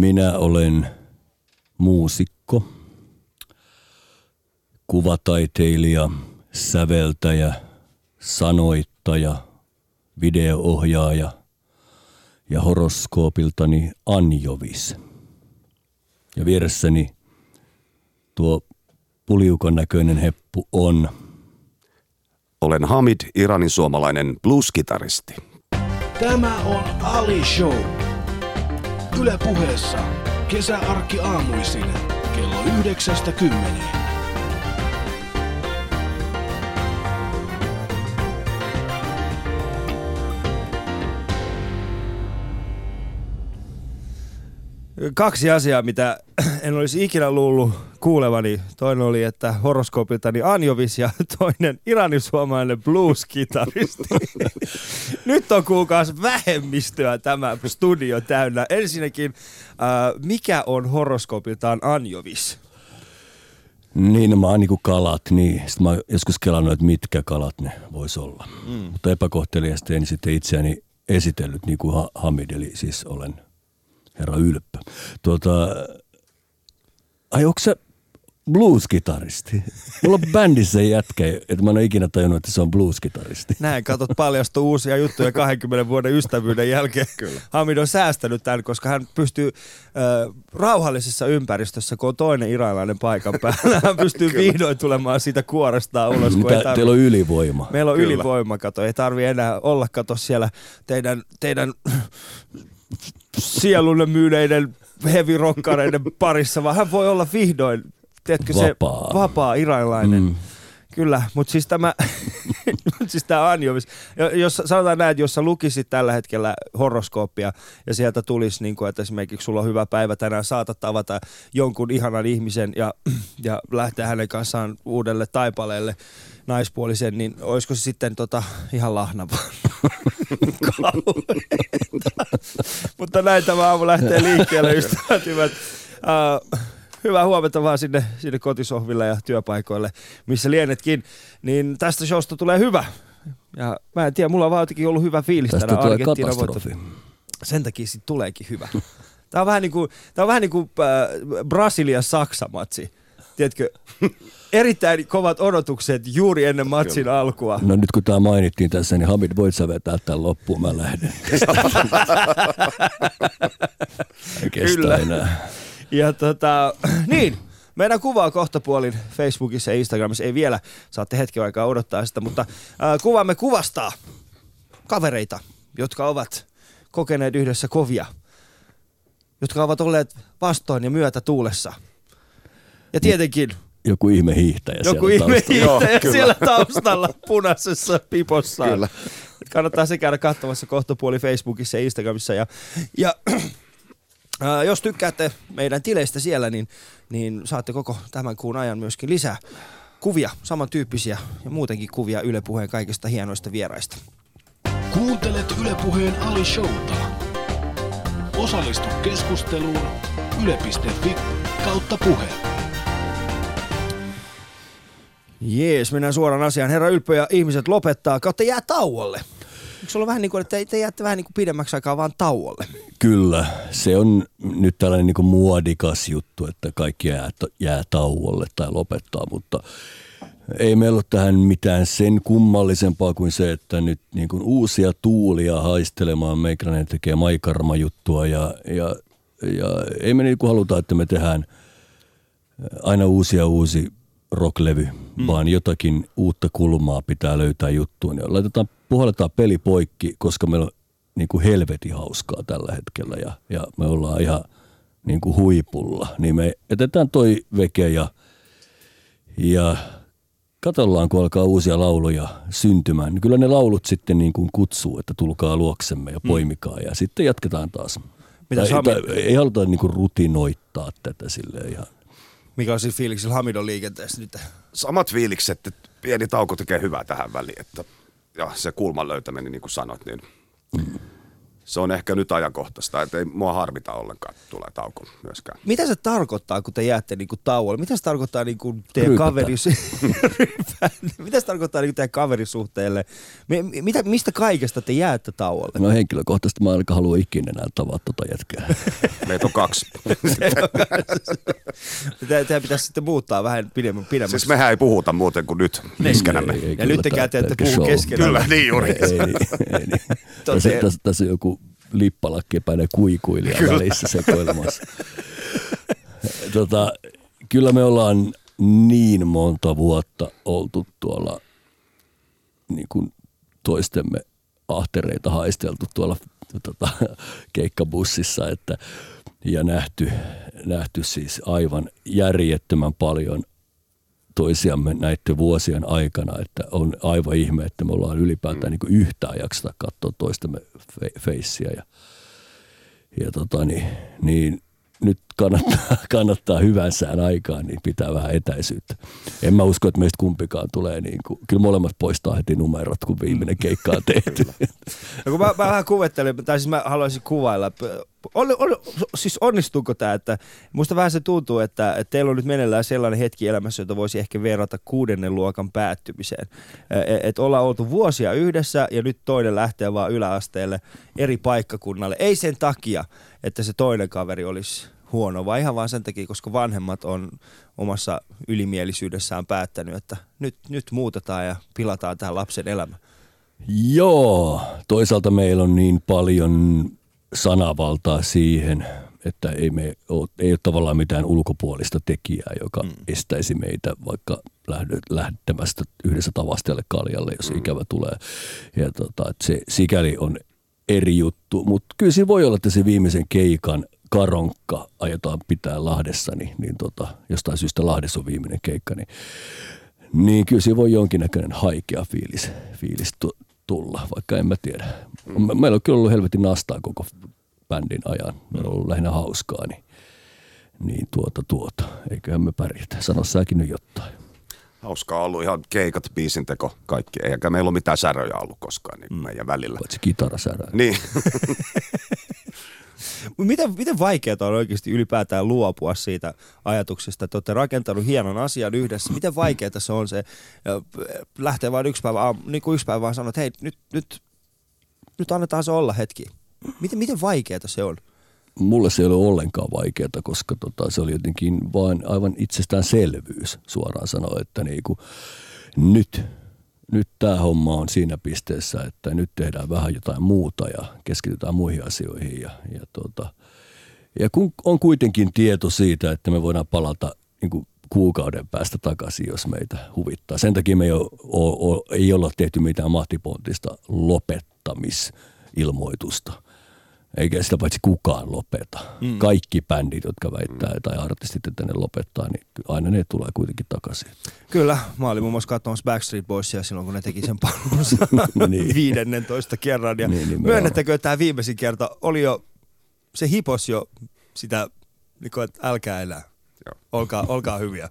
Minä olen muusikko, kuvataiteilija, säveltäjä, sanoittaja, videoohjaaja ja horoskoopiltani Anjovis. Ja vieressäni tuo puliukon näköinen heppu on Olen Hamid, Iranin suomalainen blueskitaristi. Tämä on Ali Show. Yle puheessa kesäarkki aamuisin kello yhdeksästä kymmeneen. Kaksi asiaa, mitä en olisi ikinä luullut kuulevani. Toinen oli, että horoskoopiltani Anjovis ja toinen iranisuomalainen blues-kitaristi. Nyt on kuukaus vähemmistöä tämä studio täynnä. Ensinnäkin, äh, mikä on horoskoopiltaan Anjovis? Niin, mä oon niinku kalat, niin. Sitten mä oon joskus kelannut, että mitkä kalat ne vois olla. Mm. Mutta epäkohteliasta en sitten itseäni esitellyt niin kuin ha- Hamid, eli siis olen herra Ylppö. Tuota, ai onko se blues-kitaristi? Mulla on bändissä jätkä, että mä en ole ikinä tajunnut, että se on blues-kitaristi. Näin, katsot paljastuu uusia juttuja 20 vuoden ystävyyden jälkeen. Kyllä. Hamid on säästänyt tämän, koska hän pystyy äh, rauhallisessa ympäristössä, kun on toinen iranilainen paikan päällä, hän pystyy vihdoin tulemaan siitä kuorestaan ulos. kun ei Mitä, tarvi- teillä on ylivoima. Meillä on Kyllä. ylivoima, kato. Ei tarvi enää olla, kato siellä teidän, teidän sielunne myyneiden heavy-rokkareiden parissa, vaan hän voi olla vihdoin, tiedätkö Vapaa. se vapaa iranilainen. Mm. Kyllä, mutta siis tämä, siis tämä Anjovis, jo- jos sanotaan näin, että jos sä lukisit tällä hetkellä horoskooppia ja sieltä tulisi, niin kuin, että esimerkiksi sulla on hyvä päivä tänään, saatat tavata jonkun ihanan ihmisen ja, ja lähteä hänen kanssaan uudelle taipaleelle naispuolisen, niin olisiko se sitten tota, ihan lahnava? Mutta näin tämä aamu lähtee liikkeelle, ystävät hyvät. Uh, hyvää huomenta vaan sinne, sinne kotisohville ja työpaikoille, missä lienetkin. Niin tästä showsta tulee hyvä. Ja mä en tiedä, mulla on vaan jotenkin ollut hyvä fiilis Tästä Argentiinan katastrofi. voitto. Sen takia siitä tuleekin hyvä. Tää on vähän niin kuin, tää on vähän niin kuin äh, Brasilia-Saksa-matsi. Tiedätkö, erittäin kovat odotukset juuri ennen matsin alkua. No nyt kun tämä mainittiin tässä, niin Hamid, voit sä vetää tämän loppuun, mä lähden. Kyllä. enää. Ja tota, niin, meidän kuvaa kohta puolin Facebookissa ja Instagramissa. Ei vielä, saatte hetken aikaa odottaa sitä, mutta äh, kuvamme kuvastaa kavereita, jotka ovat kokeneet yhdessä kovia, jotka ovat olleet vastoin ja myötä tuulessa. Ja tietenkin Joku ihme hiihtäjä joku siellä ihme taustalla. Joo, hiihtäjä kyllä. siellä taustalla punaisessa pipossaan. Kyllä. Kannattaa se käydä katsomassa kohtapuoli Facebookissa ja Instagramissa. Ja, ja ää, jos tykkäätte meidän tileistä siellä, niin, niin saatte koko tämän kuun ajan myöskin lisää kuvia, samantyyppisiä ja muutenkin kuvia Yle Puheen kaikista hienoista vieraista. Kuuntelet Yle puheen Ali Showta. Osallistu keskusteluun yle.fi kautta puhe. Jees, mennään suoraan asiaan. Herra Ylppö ja ihmiset lopettaa, kautta jää tauolle. Se ole vähän niin kuin, että te- te jäätte vähän niin kuin pidemmäksi aikaa vaan tauolle? Kyllä, se on nyt tällainen niin muodikas juttu, että kaikki jää, jää tauolle tai lopettaa, mutta ei meillä ole tähän mitään sen kummallisempaa kuin se, että nyt niin kuin uusia tuulia haistelemaan meikäläinen tekee maikarma-juttua ja, ja, ja ei me niin kuin haluta, että me tehdään aina uusia uusi rocklevy, mm. vaan jotakin uutta kulmaa pitää löytää juttuun. Ja laitetaan, puhalletaan peli poikki, koska meillä on niin kuin helvetin hauskaa tällä hetkellä ja, ja me ollaan ihan niin kuin huipulla. Niin me jätetään toi veke ja, ja katsellaan, kun alkaa uusia lauluja syntymään. Niin kyllä ne laulut sitten niin kuin kutsuu, että tulkaa luoksemme ja poimikaa ja sitten jatketaan taas. Mitä tai, tai, ei haluta niin kuin rutinoittaa tätä silleen ihan. Mikä on siis fiiliksellä Hamidon liikenteessä nyt? Samat fiilikset, että pieni tauko tekee hyvää tähän väliin. Että, ja se kulman löytäminen, niin kuin sanoit, niin se on ehkä nyt ajankohtaista, että ei mua harmita ollenkaan, että tulee tauko myöskään. Mitä se tarkoittaa, kun te jäätte niinku tauolle? Mitä se tarkoittaa niinku teidän kaveris... Mitä se tarkoittaa niinku teidän kaverisuhteelle? Mi- Mitä, mistä kaikesta te jäätte tauolle? No henkilökohtaisesti mä ainakaan halua ikinä enää tavata tota jätkää. Meitä on kaksi. Te, teidän pitäisi sitten muuttaa vähän pidemmän, pidemmäksi. siis mehän ei puhuta muuten kuin nyt keskenämme. Ei, Ja kyllä nyt te ette pelkkä puhu show. keskenään. Kyllä, niin juuri. Ei, ei, ei, niin. tässä, tässä, joku lippalakkipäinen kuikuilija välissä sekoilemassa. tota, kyllä me ollaan niin monta vuotta oltu tuolla niin kuin toistemme ahtereita haisteltu tuolla tota, keikkabussissa että, ja nähty, nähty siis aivan järjettömän paljon toisiamme näiden vuosien aikana, että on aivan ihme, että me ollaan ylipäätään niin yhtään jaksata katsoa toistemme fe- feissiä. Ja, ja tota, niin, niin nyt kannattaa, kannattaa hyvän sään aikaan, niin pitää vähän etäisyyttä. En mä usko, että meistä kumpikaan tulee niin kuin, kyllä molemmat poistaa heti numerot, kun viimeinen keikka on tehty. No kun mä, mä vähän kuvittelin, tai siis mä haluaisin kuvailla, on, on, siis onnistuuko tämä, että musta vähän se tuntuu, että, että teillä on nyt meneillään sellainen hetki elämässä, jota voisi ehkä verrata kuudennen luokan päättymiseen. Että et ollaan oltu vuosia yhdessä ja nyt toinen lähtee vaan yläasteelle eri paikkakunnalle. Ei sen takia, että se toinen kaveri olisi huono, vaan ihan vaan sen takia, koska vanhemmat on omassa ylimielisyydessään päättänyt, että nyt, nyt muutetaan ja pilataan tähän lapsen elämä. Joo, toisaalta meillä on niin paljon sanavaltaa siihen, että ei, me ole, ei ole tavallaan mitään ulkopuolista tekijää, joka mm. estäisi meitä vaikka lähtemästä yhdessä tavastajalle kaljalle, jos mm. ikävä tulee. Ja tota, että se sikäli on eri juttu, mutta kyllä siinä voi olla, että se viimeisen keikan karonkka aiotaan pitää Lahdessa, niin, niin tota, jostain syystä Lahdessa on viimeinen keikka, niin niin kyllä siinä voi jonkinnäköinen haikea fiilis, fiilis tu- tulla, vaikka en mä tiedä. Me- Meillä on kyllä ollut helvetin nastaa koko bändin ajan. Meillä on ollut lähinnä hauskaa, niin, niin tuota tuota. Eiköhän me pärjätä. Sano säkin nyt jotain. Hauskaa ollut ihan keikat, biisinteko, kaikki. Eikä meillä ole mitään säröjä ollut koskaan niin meidän välillä. Paitsi kitarasärä. Niin, Miten, miten vaikeaa on oikeasti ylipäätään luopua siitä ajatuksesta, että olette rakentanut hienon asian yhdessä? Miten vaikeaa se on se, ö, lähtee vain yksi päivä, niin kuin yksi päivä vaan sanoo, että hei, nyt, nyt, nyt annetaan se olla hetki. Miten, miten vaikeaa se on? Mulle se ei ole ollenkaan vaikeaa, koska tota, se oli jotenkin vain aivan itsestäänselvyys suoraan sanoa, että niinku, nyt, nyt tämä homma on siinä pisteessä, että nyt tehdään vähän jotain muuta ja keskitytään muihin asioihin. Ja, ja, tota, ja kun on kuitenkin tieto siitä, että me voidaan palata niinku kuukauden päästä takaisin, jos meitä huvittaa. Sen takia me ei, ole, ole, ei olla tehty mitään mahtipontista lopettamisilmoitusta eikä sitä paitsi kukaan lopeta. Mm. Kaikki bändit, jotka väittää, tai artistit, että ne lopettaa, niin aina ne tulee kuitenkin takaisin. Kyllä, mä olin muun muassa katsomassa Backstreet Boysia silloin, kun ne teki sen paluunsa Niin. 15 kerran. Ja Niin, niin, myönnettekö, että tämä viimeisin kerta oli jo, se hipos jo sitä, niin kuin, että älkää enää. Joo. Olkaa, olkaa hyviä.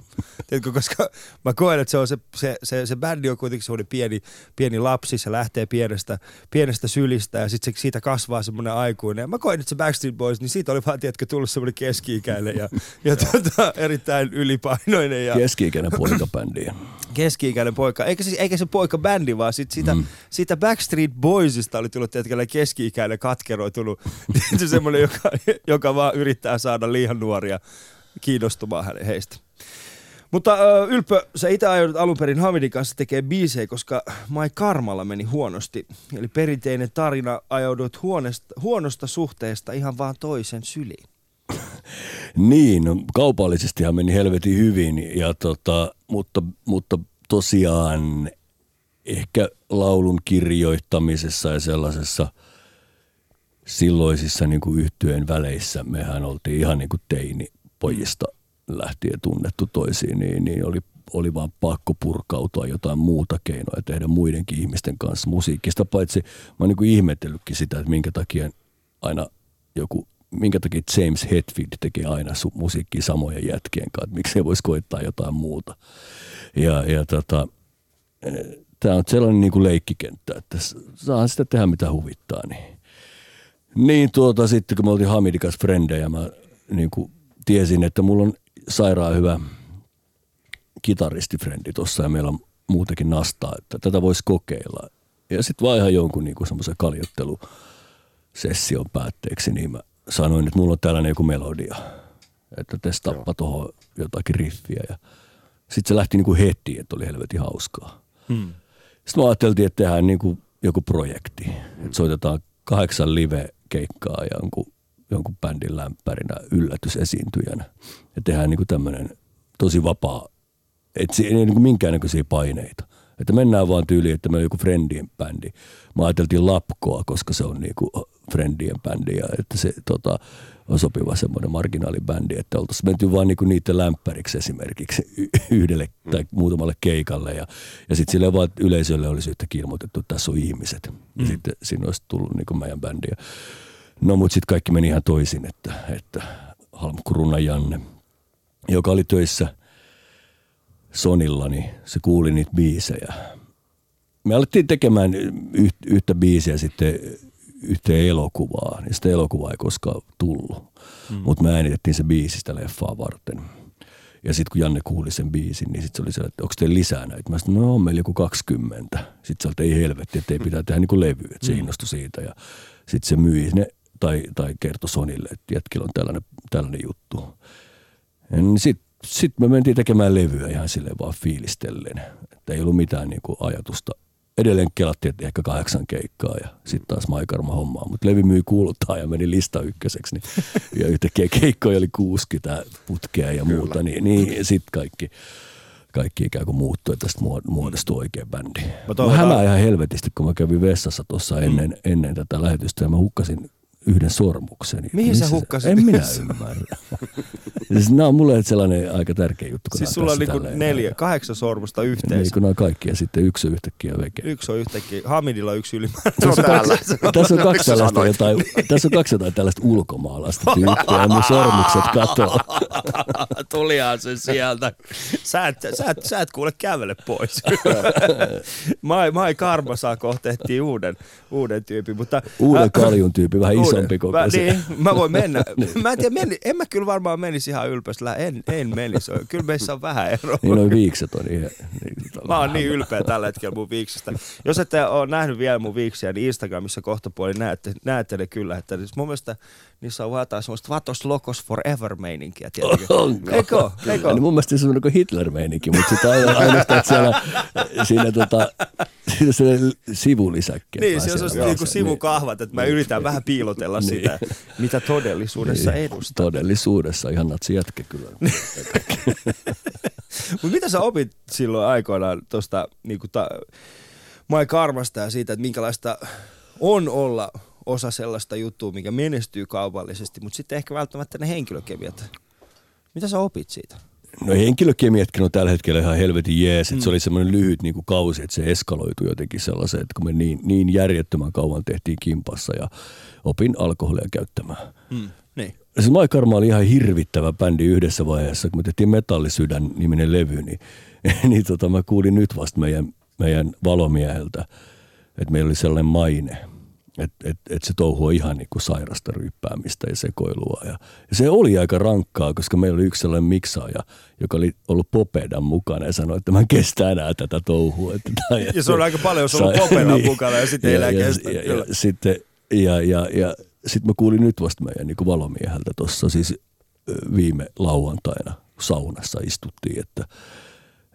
Tiedätkö, koska mä koen, että se, on se, se, se, se bändi on kuitenkin semmoinen pieni, pieni lapsi, se lähtee pienestä, pienestä sylistä ja sitten siitä kasvaa semmoinen aikuinen. Mä koen, että se Backstreet Boys, niin siitä oli vaan, tiedätkö, tullut semmoinen keski-ikäinen ja, ja tota, erittäin ylipainoinen. Ja, Keski-ikäinen poikabändi. keski-ikäinen poika, eikä, siis, eikä se poika bändi, vaan sit siitä, mm. siitä Backstreet Boysista oli tullut tietenkin keski-ikäinen katkeroitunut, semmoinen, joka, joka vaan yrittää saada liian nuoria kiinnostumaan heistä. Mutta ö, Ylppö, sä itse ajoidut alun perin Hamidin kanssa tekee biisejä, koska Mai Karmalla meni huonosti. Eli perinteinen tarina ajoudut huonosta, huonosta suhteesta ihan vaan toisen syliin. Niin, no, kaupallisestihan meni helvetin hyvin, ja tota, mutta, mutta tosiaan ehkä laulun kirjoittamisessa ja sellaisessa silloisissa niin kuin yhtyeen väleissä, mehän oltiin ihan niin kuin teini pojista lähtien tunnettu toisiin, niin, niin oli, oli vaan pakko purkautua jotain muuta keinoa tehdä muidenkin ihmisten kanssa musiikkista, paitsi mä oon niin ihmetellytkin sitä, että minkä takia aina joku minkä takia James Hetfield tekee aina su- musiikkia samojen jätkien kanssa, miksei voisi koittaa jotain muuta. Ja, ja tota, tämä on sellainen niin kuin leikkikenttä, että saa sitä tehdä mitä huvittaa. Niin. Niin tuota sitten, kun me oltiin Hamidikas frendejä, mä niin kuin tiesin, että mulla on sairaan hyvä kitaristifrendi tuossa ja meillä on muutenkin nastaa, että tätä voisi kokeilla. Ja sitten vaan ihan jonkun niin semmoisen kaljottelusession päätteeksi, niin mä sanoin, että mulla on tällainen joku melodia, että testaappa tuohon jotakin riffiä. Ja sitten se lähti niin kuin heti, että oli helvetin hauskaa. Hmm. Sitten me ajateltiin, että tehdään niin kuin joku projekti, että soitetaan kahdeksan live-keikkaa ja jonkun, jonkun bändin lämpärinä yllätysesiintyjänä. Ja tehdään niin kuin tämmöinen tosi vapaa, että ei niin kuin minkäännäköisiä paineita. Että mennään vaan tyyliin, että meillä on joku Friendien bändi. Mä ajateltiin Lapkoa, koska se on niinku Friendien bändi ja että se tota, on sopiva semmoinen marginaalibändi, että oltaisiin menty vaan niinku niiden lämpäriksi esimerkiksi yhdelle tai muutamalle keikalle ja, ja sitten sille vaan yleisölle olisi yhtäkkiä ilmoitettu, että tässä on ihmiset. Ja mm. sitten siinä olisi tullut niinku meidän bändiä. No mutta sitten kaikki meni ihan toisin, että, että Halmkuruna Janne, joka oli töissä – Sonilla, niin se kuuli niitä biisejä. Me alettiin tekemään yhtä biisiä sitten yhteen elokuvaa, niin sitä elokuvaa ei koskaan tullut. Mm. Mutta me äänitettiin se biisi sitä leffaa varten. Ja sitten kun Janne kuuli sen biisin, niin sitten se oli se, että onko teillä lisää näitä? Mä sanoin, no on meillä joku 20. Sitten se ei helvetti, että ei pitää tehdä niin kuin levy, että se mm. innostui siitä. Ja sitten se myi ne, tai, tai kertoi Sonille, että jätkillä on tällainen, tällainen juttu. Niin sitten sitten me mentiin tekemään levyä ihan sille vaan fiilistellen. Että ei ollut mitään niin kuin ajatusta. Edelleen kelattiin, että ehkä kahdeksan keikkaa ja sitten taas Maikarma hommaa. Mutta levy myi kuuluttaa ja meni lista ykköseksi. Niin, ja yhtäkkiä keikkoja oli 60 putkea ja muuta. Kyllä. Niin, niin sitten kaikki kaikki ikään kuin muuttui, että tästä muodostui oikea bändi. Mä, mä hämään ihan helvetisti, kun mä kävin vessassa tuossa ennen, mm. ennen tätä lähetystä ja mä hukkasin yhden sormukseni. Mihin sä hukkasit? En minä ymmärrä. siis nämä on mulle sellainen aika tärkeä juttu. Siis sulla on niinku neljä, kahdeksan sormusta yhteensä. Niin, kun nämä kaikki ja sitten yksi on yhtäkkiä veke. Yksi on yhtäkkiä. Hamidilla on yksi ylimääräinen. Tässä, on kaksi, tässä on kaksi tällaista jotain, tässä on kaksi jotain tällaista ulkomaalaista tyyppiä ja mun sormukset katoaa. Tulihan se sieltä. Sä et, sä et, sä et kuule kävele pois. Mai, Mai Karma saa kohta uuden, uuden tyypin. Mutta, uuden kaljun tyypin, vähän iso isompi koko mä, niin, mä voin mennä. niin. Mä en tiedä, meni, en mä kyllä varmaan menisi ihan ylpeästi. En, en menisi. Kyllä meissä on vähän eroa. niin noin viikset on ihan... Niin, mä oon niin ylpeä tällä hetkellä mun viiksistä. Jos ette ole nähnyt vielä mun viiksiä, niin Instagramissa kohtapuoli näette, näette ne kyllä. Että siis mun mielestä niissä on jotain semmoista Vatos Lokos Forever-meininkiä. Onko? Eikö? Eikö? Niin mun mielestä se on niin Hitler-meininki, mutta sitä ainoastaan siellä, siinä, tota, siinä se sivulisäkki. Niin, se on semmoista niinku sivukahvat, että mä niin. yritän vähän piilotella niin. sitä, mitä todellisuudessa niin. edustaa. Todellisuudessa ihan natsi jätkä kyllä. Mutta mitä sä opit silloin aikoinaan tuosta niinku ta- Karmasta ja siitä, että minkälaista on olla osa sellaista juttua, mikä menestyy kaupallisesti, mutta sitten ehkä välttämättä ne henkilökemiat. Mitä sä opit siitä? No henkilökemiatkin on tällä hetkellä ihan helvetin jees, että mm. se oli semmoinen lyhyt niin kuin kausi, että se eskaloitui jotenkin sellaiseen, että kun me niin, niin järjettömän kauan tehtiin kimpassa ja opin alkoholia käyttämään. Mm. Niin. Se Mike Karma oli ihan hirvittävä bändi yhdessä vaiheessa, kun me tehtiin Metallisydän niminen levy, niin, niin tota, mä kuulin nyt vasta meidän, meidän valomieheltä, että meillä oli sellainen maine – että et, et se touhu on ihan niin kuin sairasta ryppäämistä ja sekoilua. Ja, ja se oli aika rankkaa, koska meillä oli yksi sellainen miksaaja, joka oli ollut Popedan mukana ja sanoi, että mä en kestä enää tätä touhua. Että tämä, ja se on aika paljon, jos on ollut Popedan niin, mukana ja sitten ei enää kestä. Ja, ja, ja, sitten, ja, ja, ja sitten mä kuulin nyt vasta meidän niin kuin valomieheltä tuossa siis viime lauantaina saunassa istuttiin, että,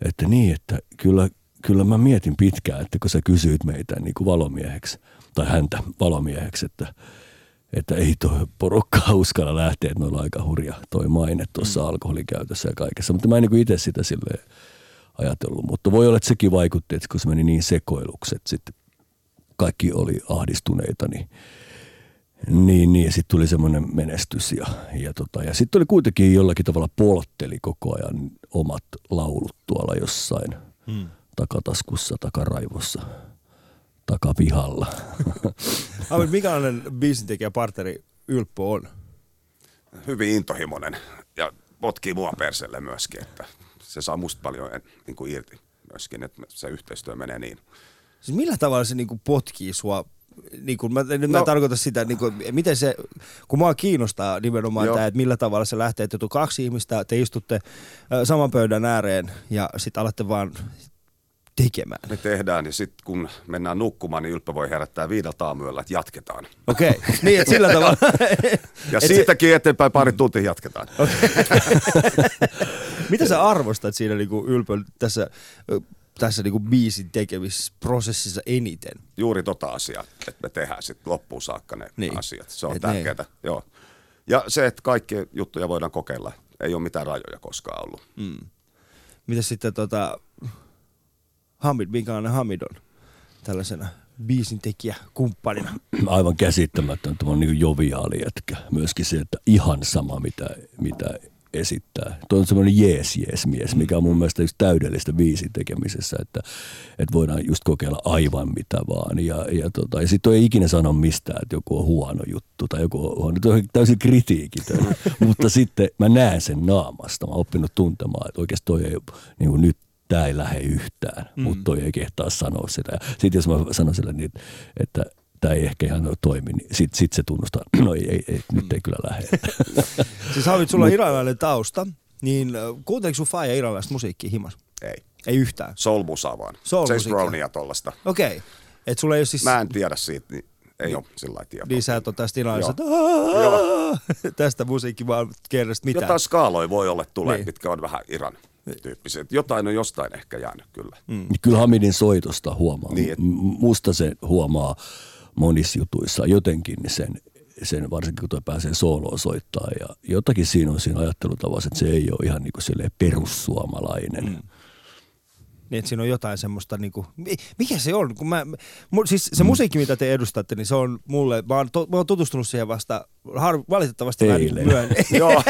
että niin, että kyllä, kyllä mä mietin pitkään, että kun sä kysyit meitä niin kuin valomieheksi – tai häntä valomieheksi, että, että ei tuo porukka uskalla lähteä, että noilla aika hurja toi maine tuossa mm. alkoholikäytössä ja kaikessa. Mutta mä en niin itse sitä sille ajatellut, mutta voi olla, että sekin vaikutti, että kun se meni niin sekoiluksi, että sitten kaikki oli ahdistuneita, niin niin, niin. Sitten tuli semmoinen menestys ja, ja, tota, ja sitten oli kuitenkin jollakin tavalla poltteli koko ajan omat laulut tuolla jossain hmm. takataskussa, takaraivossa takapihalla. Ahmet, mikälainen biisintekijä partneri Ylppö on? Hyvin intohimoinen ja potkii mua perselle myöskin, että se saa musta paljon niin kuin irti myöskin, että se yhteistyö menee niin. Siis millä tavalla se niin kuin potkii sua niin kuin, mä, nyt mä No. tarkoitan sitä, niin kuin, miten se, kun mua kiinnostaa nimenomaan Joo. tämä, että millä tavalla se lähtee, että tu kaksi ihmistä, te istutte saman pöydän ääreen ja sitten alatte vaan tekemään. Me tehdään ja sitten kun mennään nukkumaan, niin Ylppä voi herättää viideltä aamuyöllä, että jatketaan. Okei, okay. niin että sillä tavalla. Ja Et se- siitäkin eteenpäin pari tuntia jatketaan. Mitä sä arvostat siinä niinku Ylpön tässä, tässä niinku biisin tekemisprosessissa eniten? Juuri tota asiaa, että me tehdään sitten loppuun saakka ne Niin. niin. asiat. Se on ne- tärkeää. Joo. Ja se, että kaikkia juttuja voidaan kokeilla. Ei ole mitään rajoja koskaan ollut. Mitä sitten tota, Hamid, minkälainen Hamid on tällaisena biisin tekijä kumppanina? aivan käsittämätön, tämä on niin joviaali jätkä. Myöskin se, että ihan sama mitä, mitä esittää. Tuo on semmoinen jees jees mies, mikä on mun mielestä just täydellistä biisin tekemisessä, että, että voidaan just kokeilla aivan mitä vaan. Ja, ja, tota, ja sitten ei ikinä sano mistään, että joku on huono juttu tai joku on huono. Tuo on täysin kritiikitön, mutta sitten mä näen sen naamasta. Mä oon oppinut tuntemaan, että oikeasti toi ei niin kuin nyt tämä ei lähde yhtään, mm. mutta toi ei kehtaa sanoa sitä. Sitten jos mä sanon sille niin, että tämä ei ehkä ihan toimi, niin sitten sit se tunnustaa, no ei, ei, ei nyt ei kyllä lähde. Siis Hamid, sulla on iranilainen tausta, niin ö, kuunteliko sun faija iranilaista musiikkia himas? Ei. Ei yhtään. Soul-musaa vaan. Soul-musiikkia. Chase Brownia tollasta. Okei. Okay. Et sulla ei ole siis... Mä en tiedä siitä, niin ei ole sillä lailla tietoa. Niin sä et ole tästä Joo. tästä musiikki vaan kerrasta mitään. Jotain skaaloja voi olla tulee, niin. mitkä on vähän Iran tyyppisiä. Jotain on jostain ehkä jäänyt kyllä. Mm. Niin Kyllä Hamidin soitosta huomaa. Niin, et- Musta se huomaa monissa jutuissa jotenkin sen, sen varsinkin kun toi pääsee sooloon soittaa. Ja jotakin siinä on siinä ajattelutavassa, että se ei ole ihan niin kuin perussuomalainen. Mm. Niin, että siinä on jotain semmoista niinku, mi- mikä se on? Kun mä, mu, siis se musiikki, mitä te edustatte, niin se on mulle, mä oon, to, mä oon tutustunut siihen vasta har, valitettavasti mä Eilen. myön. Joo,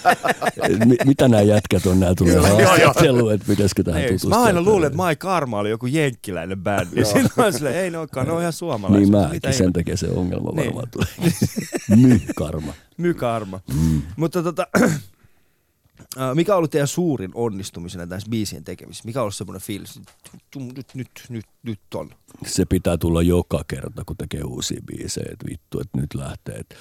Mi- mitä nämä jätkät on, nämä tulee haastatteluun, että pitäisikö tähän tutustua. mä aina luulin, että My Karma oli joku jenkkiläinen bändi. Ja sitten mä silleen, ei ne olekaan, ne on ihan suomalaisia. Niin Mitä mäkin, sen takia se ongelma Niin. varmaan tulee. Myhkarma. My Karma. Mm. Mutta tota, mikä on ollut teidän suurin onnistumisena tässä biisien tekemisessä? Mikä on ollut semmoinen fiilis? Nyt, nyt, nyt, nyt, on. se pitää tulla joka kerta, kun tekee uusia biisejä, että vittu, että nyt lähtee. Että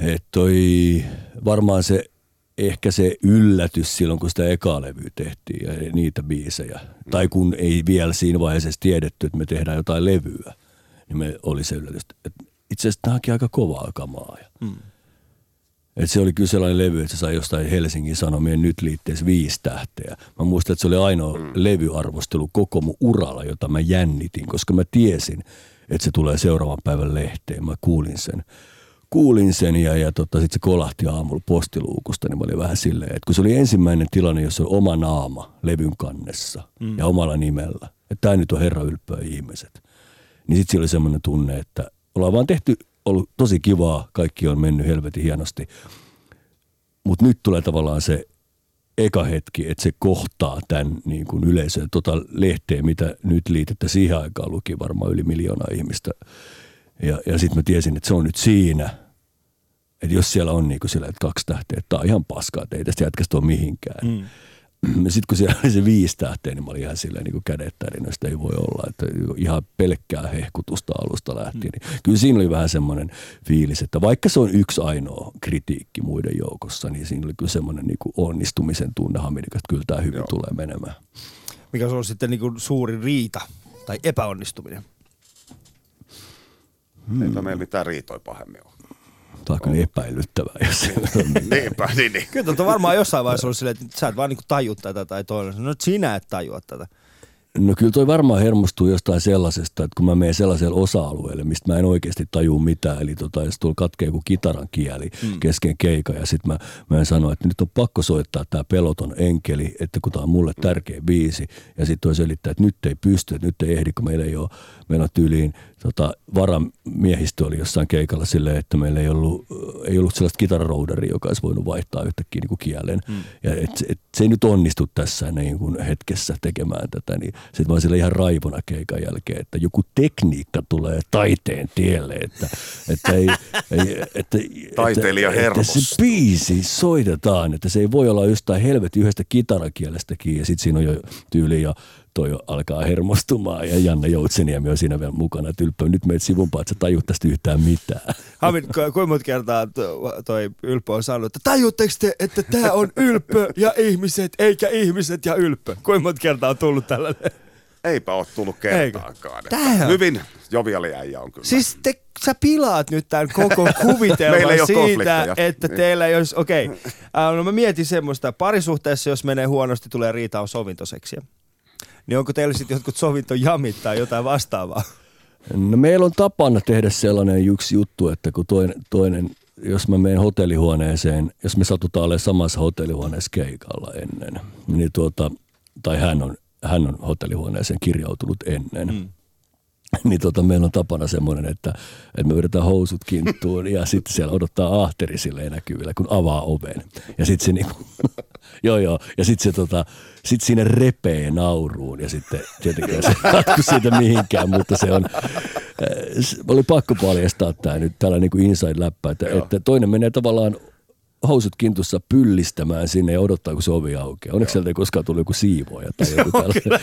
et toi, varmaan se, ehkä se yllätys silloin, kun sitä ekaa levyä tehtiin ja niitä biisejä. Tai kun ei vielä siinä vaiheessa tiedetty, että me tehdään jotain levyä, niin me oli se yllätys, että itse asiassa tämä onkin aika kovaa kamaa. Ja Mm. Et se oli kyllä sellainen levy, että se sai jostain Helsingin Sanomien nyt liitteessä viisi tähteä. Mä muistan, että se oli ainoa mm. levyarvostelu koko mun uralla, jota mä jännitin, koska mä tiesin, että se tulee seuraavan päivän lehteen. Mä kuulin sen. Kuulin sen ja, ja tota, sitten se kolahti aamulla postiluukusta, niin mä olin vähän silleen, että kun se oli ensimmäinen tilanne, jossa oli oma naama levyn kannessa mm. ja omalla nimellä, että tämä nyt on Herra ylppöä ihmiset, niin sitten oli semmoinen tunne, että ollaan vaan tehty, ollut tosi kivaa, kaikki on mennyt helvetin hienosti, mutta nyt tulee tavallaan se eka hetki, että se kohtaa tämän niin kuin yleisön tota lehteen, mitä nyt liitettä siihen aikaan luki varmaan yli miljoonaa ihmistä. Ja, ja sitten mä tiesin, että se on nyt siinä. Että jos siellä on niin kuin sillä, että kaksi tähteä, että tämä on ihan paskaa, että ei tästä jätkästä ole mihinkään. Mm. Sitten kun siellä oli se viisi tähteä, niin mä olin ihan silleen niin kuin kädet tärinöistä ei voi olla. Että ihan pelkkää hehkutusta alusta lähtien. Mm. Niin kyllä siinä oli vähän semmoinen fiilis, että vaikka se on yksi ainoa kritiikki muiden joukossa, niin siinä oli kyllä semmoinen niin kuin onnistumisen tunne että kyllä tämä hyvin Joo. tulee menemään. Mikä se on sitten niinku suurin riita tai epäonnistuminen? mm. eipä meillä mitään riitoi pahemmin ole. Tämä on kyllä epäilyttävää, jos se on niin. Niinpä, niin, niin. Kyllä tuota varmaan jossain vaiheessa ollut silleen, että sä et vaan niinku taju tätä tai toinen. No sinä et tajua tätä. No kyllä toi varmaan hermostuu jostain sellaisesta, että kun mä menen sellaiselle osa-alueelle, mistä mä en oikeasti taju mitään, eli tota, jos tuolla katkee joku kitaran kieli mm. kesken keikan ja sitten mä, mä en sano, että nyt on pakko soittaa tämä peloton enkeli, että kun tämä on mulle tärkeä biisi ja sitten toi selittää, että nyt ei pysty, että nyt ei ehdi, kun meillä ei ole, meillä on tyyliin tota, varamiehistö oli jossain keikalla silleen, että meillä ei ollut, ei ollut sellaista kitararouderia, joka olisi voinut vaihtaa yhtäkkiä niin kuin kielen. Mm. Ja et, et, se ei nyt onnistu tässä niin kuin hetkessä tekemään tätä, niin sitten vaan sille ihan raivona keikan jälkeen, että joku tekniikka tulee taiteen tielle, että, että ei, ei että, Taiteilija että, että hermostuu. se biisi soitetaan, että se ei voi olla jostain helvetin yhdestä kitarakielestäkin ja sitten siinä on jo tyyli ja toi alkaa hermostumaan ja Janne Joutseniemi on siinä vielä mukana. Että ylppö, nyt meet sivumpaa, että sä tajut tästä yhtään mitään. Hamid, ku- kuinka monta kertaa to- toi Ylppö on sanonut, että tajutteko te, että tämä on Ylppö ja ihmiset, eikä ihmiset ja Ylppö? Kuinka monta kertaa on tullut tällainen? Eipä ole tullut kertaakaan. On- Hyvin joviali äijä on kyllä. Siis te, sä pilaat nyt tämän koko kuvitelman siitä, että Niin. teillä ei olisi, okei, okay. no mä mietin semmoista, parisuhteessa jos menee huonosti, tulee riita on sovintoseksiä. Niin onko teillä sitten jotkut sovintojamit tai jotain vastaavaa? No meillä on tapana tehdä sellainen yksi juttu, että kun toinen, toinen jos mä menen hotellihuoneeseen, jos me satutaan olemaan samassa hotellihuoneessa keikalla ennen, niin tuota, tai hän on, hän on hotellihuoneeseen kirjautunut ennen, mm. niin tota, meillä on tapana semmoinen, että, että me vedetään housut kinttuun ja sitten siellä odottaa ahteri silleen näkyvillä, kun avaa oven. Ja sitten se niinku, joo joo, ja sitten se tota, sit siinä repee nauruun ja sitten tietenkään se jatku siitä mihinkään, mutta se on, äh, oli pakko paljastaa tämä nyt tällainen niin inside-läppä, että, että toinen menee tavallaan housut kintussa pyllistämään sinne ja odottaa, kun se ovi aukeaa. Onneksi sieltä ei koskaan tullut joku siivoja tai joku tällainen,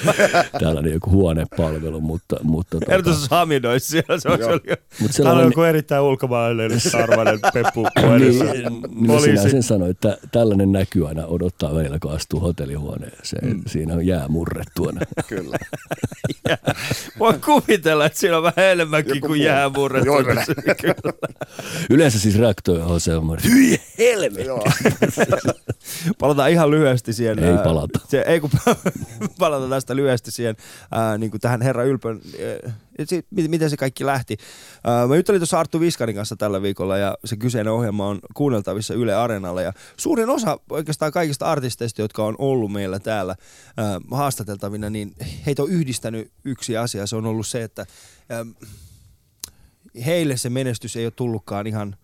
tällainen joku huonepalvelu, mutta, mutta tota, Erityisesti Hamid olisi siellä, se olisi oli, Mut Täällä on joku erittäin ulkomaalainen sarvainen peppu niin, niin mä sinä sen sanoin, että tällainen näkyy aina odottaa välillä, kun astuu hotellihuoneeseen. Mm. Siinä on jää murrettuana. Kyllä. Voin kuvitella, että siinä on vähän enemmänkin Joku kuin jää Kyllä. Yleensä siis reaktio on semmoinen, hyi helvetti. Joo. Palataan ihan lyhyesti siihen. Ei ää, palata. Se, ei kun palata tästä lyhyesti siihen, ää, niin kuin tähän Herra Ylpön, ää, miten, miten se kaikki lähti. Ää, mä juttelin tuossa Arttu Viskarin kanssa tällä viikolla ja se kyseinen ohjelma on kuunneltavissa Yle Areenalla ja suurin osa oikeastaan kaikista artisteista, jotka on ollut meillä täällä ää, haastateltavina, niin heitä on yhdistänyt yksi asia. Se on ollut se, että ää, heille se menestys ei ole tullutkaan ihan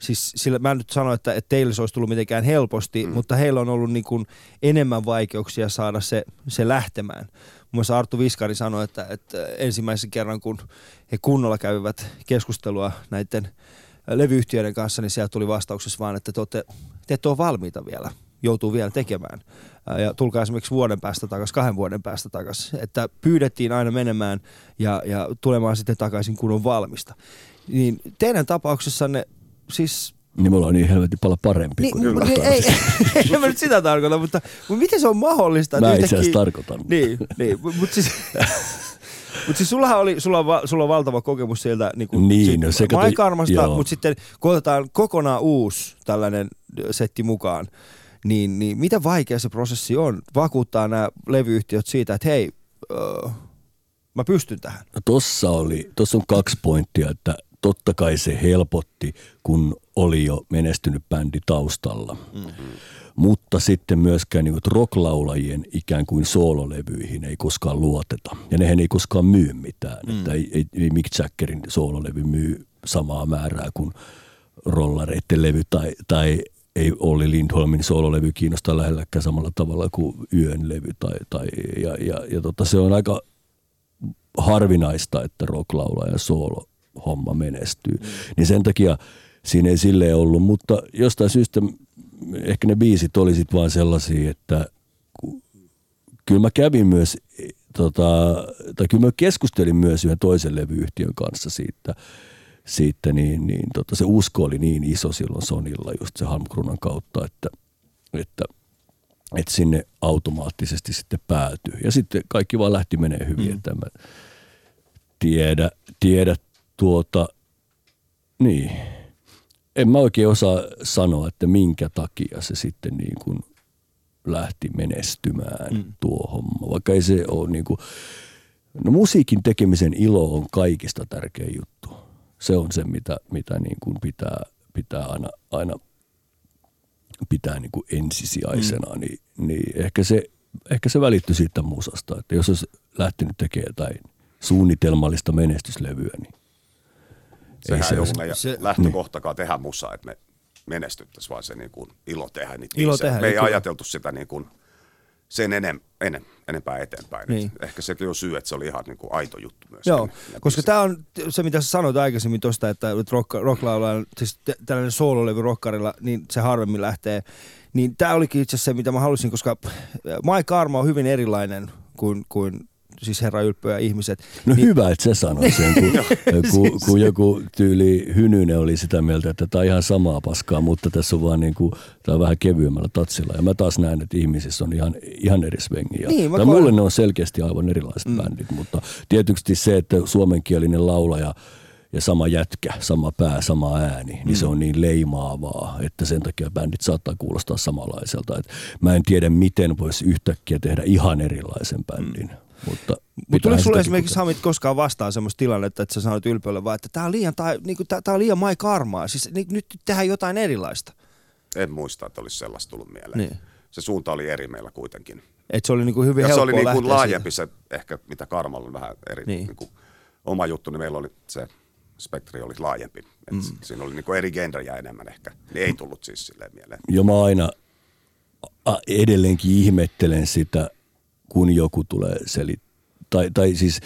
Siis sillä mä en nyt sano, että, että teille se olisi tullut mitenkään helposti, mm. mutta heillä on ollut niin kuin enemmän vaikeuksia saada se, se lähtemään. Muun muassa Arttu Viskari sanoi, että, että ensimmäisen kerran kun he kunnolla käyvät keskustelua näiden levyyhtiöiden kanssa, niin sieltä tuli vastauksessa vaan, että te, olette, te ette ole valmiita vielä, joutuu vielä tekemään. Ää, Ja tulkaa esimerkiksi vuoden päästä takaisin, kahden vuoden päästä takaisin. Että pyydettiin aina menemään ja, ja tulemaan sitten takaisin, kun on valmista. Niin teidän tapauksessanne siis Niin me ollaan niin helvetin paljon parempi niin, kuin niin, ei, ei, en mä nyt sitä tarkoita, mutta, mutta miten se on mahdollista? Mä itse asiassa yhtäkkiä- tarkoitan. Niin, niin mutta siis, mut siis sullahan oli, sulla on, va- sulla on valtava kokemus sieltä niin kuin Niin, sit no se Maikarmasta, mutta sitten kun otetaan kokonaan uusi tällainen setti mukaan, niin, niin miten vaikea se prosessi on vakuuttaa nämä levyyhtiöt siitä, että hei, öö, mä pystyn tähän. No tossa, oli, tossa on kaksi pointtia, että totta kai se helpotti, kun oli jo menestynyt bändi taustalla. Mm-hmm. Mutta sitten myöskään niin rocklaulajien ikään kuin soololevyihin ei koskaan luoteta. Ja nehän ei koskaan myy mitään. Mm. Että ei, ei, ei Mick Jaggerin soololevy myy samaa määrää kuin rollareiden levy tai, tai ei Olli Lindholmin soololevy kiinnostaa lähelläkään samalla tavalla kuin Yön levy. Tai, tai, ja ja, ja tota, se on aika harvinaista, että rocklaula ja soolo homma menestyy. Mm. Niin sen takia siinä ei silleen ollut, mutta jostain syystä ehkä ne biisit oli sit vaan sellaisia, että kyllä mä kävin myös, tota, tai kyllä mä keskustelin myös yhden toisen levyyhtiön kanssa siitä, siitä niin, niin tota, se usko oli niin iso silloin Sonilla just se Halmkrunan kautta, että, että että sinne automaattisesti sitten päätyi. Ja sitten kaikki vaan lähti menee hyvin, mm. että mä tiedä, tiedä tuota, niin. En mä oikein osaa sanoa, että minkä takia se sitten niin kuin lähti menestymään mm. tuo homma. Vaikka ei se ole niin kuin, no musiikin tekemisen ilo on kaikista tärkein juttu. Se on se, mitä, mitä niin kuin pitää, pitää aina, aina pitää niin kuin ensisijaisena, mm. niin, niin ehkä, se, ehkä se välittyi siitä musasta. Että jos olisi lähtenyt tekemään jotain suunnitelmallista menestyslevyä, niin Sehän se ei ollut meidän se- lähtökohtakaan tehdä musaa, että me menestyttäisiin, vaan se niin kuin ilo tehdä niitä Ilo tehdä, Me ei niin kyllä. ajateltu sitä niin kuin sen enem, enem, enempää eteenpäin. Niin. Et Ehkä sekin on syy, että se oli ihan niin kuin aito juttu myös. Joo, koska tämä on se, mitä sä sanoit aikaisemmin tuosta, että rock, rocklaulaa, siis tällainen soololevy rockarilla, niin se harvemmin lähtee. Niin tämä olikin itse asiassa se, mitä mä halusin, koska Mike Karma on hyvin erilainen kuin, kuin siis herra ja ihmiset. No niin, hyvä, että se sanoi sen, kun, kun, kun joku tyyli Hynynen oli sitä mieltä, että tämä on ihan samaa paskaa, mutta tässä on vaan niin kuin, tämä on vähän kevyemmällä tatsilla. Ja mä taas näen, että ihmisissä on ihan, ihan eri svengiä. Niin, tai mulle ne on selkeästi aivan erilaiset mm. bändit, mutta tietysti se, että suomenkielinen laulaja ja sama jätkä, sama pää, sama ääni, niin Mm. se on niin leimaavaa, että sen takia bändit saattaa kuulostaa samanlaiselta. Et mä en tiedä, miten voisi yhtäkkiä tehdä ihan erilaisen bändin. Mm. Mutta, Mutta pitäähän tuliko sulle esimerkiksi kokea. Hamit koskaan vastaan semmoista tilannetta, että sä sanoit ylpölle vaan, että tämä on liian, tää, niinku, tää, tää on liian Mai Karmaa, siis ni, nyt tehdään jotain erilaista. En muista, että olisi sellaista tullut mieleen. Niin. Se suunta oli eri meillä kuitenkin. Että se oli niinku hyvin Ja se oli niin lähteä laajempi se ehkä, mitä Karmalla on vähän eri Niin. niin. kuin, oma juttu, niin meillä oli se spektri oli laajempi. Et mm. Siinä oli niin kuin eri genrejä enemmän ehkä. Niin ei tullut siis silleen mieleen. Ja mä aina a- edelleenkin ihmettelen sitä, kun joku tulee selit tai, tai siis,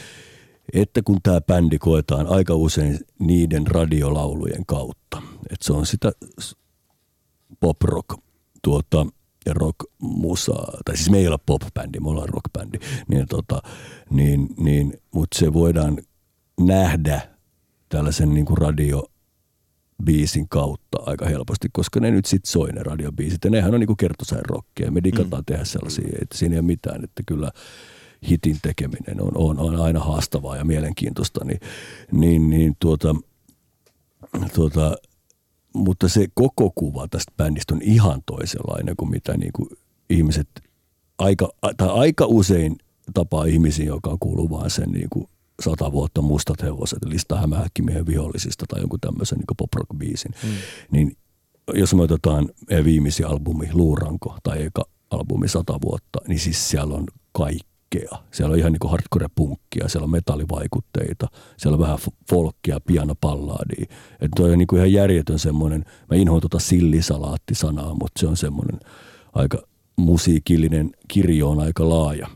että kun tämä bändi koetaan aika usein niiden radiolaulujen kautta. Että se on sitä pop-rock tuota, ja rock-musaa, tai siis me ei ole pop-bändi, me ollaan rock-bändi, niin, tota, niin, niin, mutta se voidaan nähdä tällaisen niin kuin radio biisin kautta aika helposti, koska ne nyt sit soi ne radiobiisit. Ja nehän on niinku kertosäin rockia. Me digataan mm. tehdä sellaisia, että siinä ei ole mitään, että kyllä hitin tekeminen on, on, on aina haastavaa ja mielenkiintoista. Niin, niin, niin tuota, tuota, mutta se koko kuva tästä bändistä on ihan toisenlainen kuin mitä niinku ihmiset aika, tai aika usein tapaa ihmisiä, joka kuuluu vaan sen niinku sata vuotta mustat hevoset, lista hämähäkkimiehen vihollisista tai jonkun tämmöisen niin pop rock biisin. Mm. Niin jos me otetaan viimeisin albumi Luuranko tai eka albumi sata vuotta, niin siis siellä on kaikkea. Siellä on ihan niin hardcore-punkkia, siellä on metallivaikutteita, siellä on vähän folkkia, pianopalladia. Että toi on niin ihan järjetön semmoinen, mä inhoan tuota sillisalaatti-sanaa, mutta se on semmoinen aika musiikillinen kirjo on aika laaja.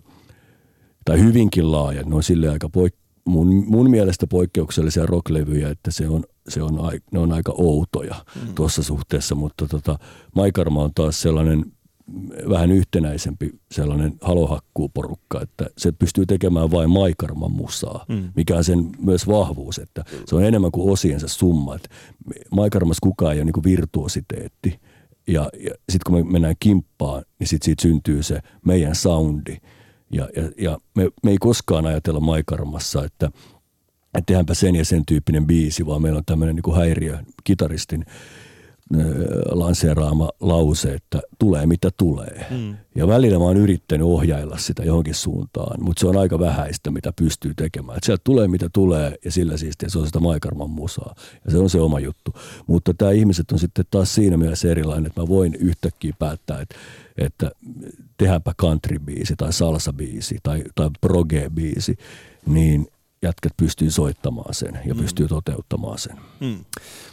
Tai hyvinkin laaja, ne on sille aika poik- mun, mun mielestä poikkeuksellisia rocklevyjä, että se on, se on, ne on aika outoja mm. tuossa suhteessa, mutta tota, Maikarma on taas sellainen vähän yhtenäisempi sellainen halohakkuuporukka, että se pystyy tekemään vain Maikarman musaa, mm. mikä on sen myös vahvuus, että se on enemmän kuin osiensa summa. Että Maikarmas kukaan ei ole niin kuin virtuositeetti. Ja, ja sitten kun me mennään kimppaan, niin sit siitä syntyy se meidän soundi. Ja, ja, ja me, me ei koskaan ajatella Maikarmassa, että, että tehdäänpä sen ja sen tyyppinen biisi, vaan meillä on tämmöinen niin häiriö kitaristin lanseeraama lause, että tulee mitä tulee. Mm. Ja välillä mä oon yrittänyt ohjailla sitä johonkin suuntaan, mutta se on aika vähäistä, mitä pystyy tekemään. Et sieltä tulee mitä tulee ja sillä siis se on sitä Maikarman musaa ja se on se oma juttu. Mutta tämä ihmiset on sitten taas siinä mielessä erilainen, että mä voin yhtäkkiä päättää, että, että tehdäänpä country-biisi tai salsa-biisi tai, tai proge-biisi, niin jätkät pystyy soittamaan sen ja pystyy toteuttamaan sen. Hmm.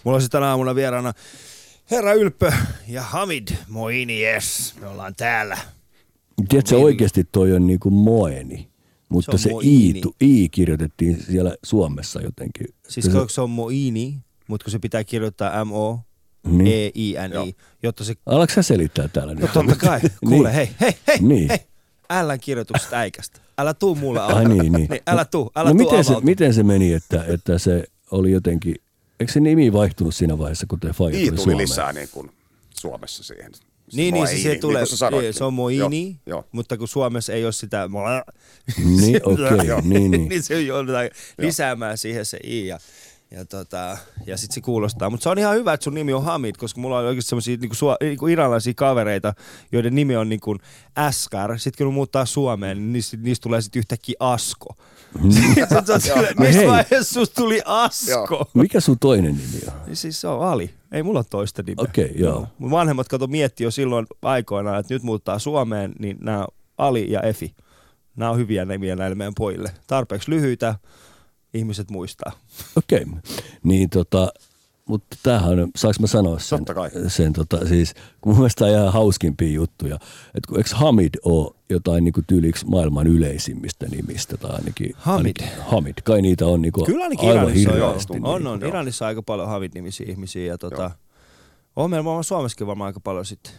Mulla on sitten tänä aamuna vieraana Herra Ylppö ja Hamid Moini, yes. Me ollaan täällä. Tiedätkö, oikeasti toi on niinku moeni, mutta Se se, i, i kirjoitettiin siellä Suomessa jotenkin. Siis se, se on Moini, mutta kun se pitää kirjoittaa M-O, Niin. E-I-N-I, jotta se... Alatko sä selittää täällä No nyt? totta kai, kuule, Niin. hei, hei, hei, Niin. hei. Älän kirjoituksesta äikästä. Älä tuu mulle Ai alkaa. niin, niin. älä tuu, älä no tuu miten se, miten se meni, että, että se oli jotenkin, eikö se nimi vaihtunut siinä vaiheessa, kun te Faija I tuli tuli Suomeen? lisää niin kuin Suomessa siihen. Niin, niin, se, Moini, se tulee, niin sanoitkin. niin, se on moini, Joo, joo. mutta kun Suomessa ei ole sitä, Niin, okei, Joo. niin, niin. niin se joudutaan lisäämään siihen se i ja, ja, tota, ja sitten se kuulostaa. Mutta se on ihan hyvä, että sun nimi on Hamid, koska mulla on oikeasti semmoisia niinku, sua- niinku iranlaisia kavereita, joiden nimi on niinku Askar. Sitten kun muuttaa Suomeen, niin niistä, niistä tulee sitten yhtäkkiä Asko. Sitten silleen, No missä hei. vaiheessa susta tuli Asko? Mikä sun toinen nimi on? Niin siis se on Ali. Ei mulla ole toista nimeä. Okei, joo. Mun vanhemmat kato mietti jo silloin aikoinaan, että nyt muuttaa Suomeen, niin nämä Ali ja Efi. Nämä on hyviä nimiä näille meidän pojille. Tarpeeksi lyhyitä, ihmiset muistaa. Okei, niin tota, mutta tämähän saanko mä sanoa sen? Totta kai. sen tota, siis, kun mun mielestä on ihan hauskimpia juttuja. Että kun eikö Hamid ole jotain niinku tyyliksi maailman yleisimmistä nimistä tai ainakin... Hamid. Ainakin, Hamid, kai niitä on niinku Kyllä ainakin aivan Iranissa hirveästi. on, niin. on. Iranissa on aika paljon Havid-nimisiä ihmisiä. Ja tota, on meillä varmaan Suomessakin varmaan aika paljon sitten.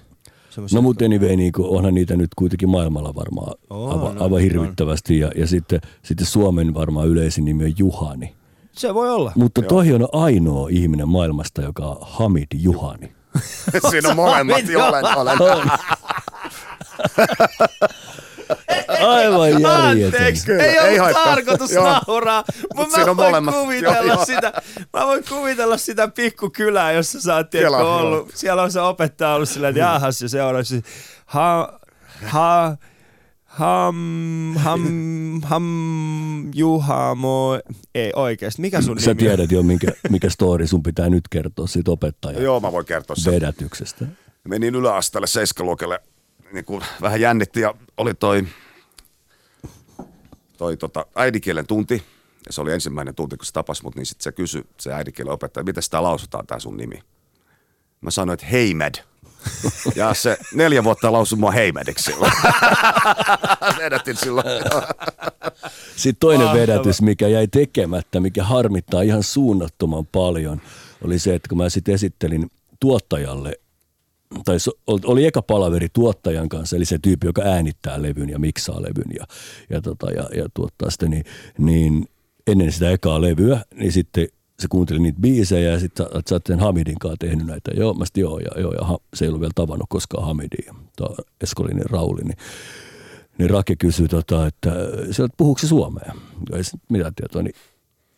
Semmoisia- No mutta anyway, niin kuin, onhan niitä nyt kuitenkin maailmalla varmaan On, aivan, on, aivan hirvittävästi. Ja, ja sitten, sitten Suomen varmaan yleisin nimi on Juhani. Se voi olla. Mutta toi on ainoa ihminen maailmasta, joka on Hamid Juhani. Siinä on molemmat, olen, olen. Aivan järjetön. Anteeksi, Kyllä, ei ei ollut haittaa. tarkoitus Joo. nauraa, Mut mutta siinä mä voin molemmat. kuvitella Joo, joo. sitä, mä voin kuvitella sitä pikkukylää, jossa sä oot Kela, ollut, joo. siellä on se opettaja ollut silleen, että jahas, ja seuraavaksi, ha, ha, ham, ham, ham, juhamo, ei oikeesti, mikä sun Sä nimi on? tiedät jo, minkä, mikä story sun pitää nyt kertoa siitä opettajan Joo, mä voin kertoa sen. vedätyksestä. Menin yläasteelle seiskaluokelle, niin kuin vähän jännitti ja oli toi, toi tota, äidinkielen tunti. Ja se oli ensimmäinen tunti, kun se tapasi mut, niin sitten se kysyi, se äidinkielen opettaja, miten sitä lausutaan tää sun nimi. Mä sanoin, että Heimed. Ja se neljä vuotta lausui mua Heimediksi silloin. Vedätin silloin. Sitten toinen Mahtava. vedätys, mikä jäi tekemättä, mikä harmittaa ihan suunnattoman paljon, oli se, että kun mä sitten esittelin tuottajalle, tai oli- eka palaveri tuottajan kanssa, eli se tyyppi, joka äänittää levyn ja miksaa levyn ja, ja, tota, ja, ja tuottaa sitä, niin, niin ennen sitä ekaa levyä, niin sitten se kuunteli niitä biisejä ja sitten sä, sä oot sen Hamidin kanssa tehnyt näitä. Joo, mä sit, joo, ja, joo, ja ha, se ei ollut vielä tavannut koskaan Hamidia, Eskolinen Rauli, niin niin Rake kysyi, tota, että puhuuko se suomea? Ei mitä tietoa, niin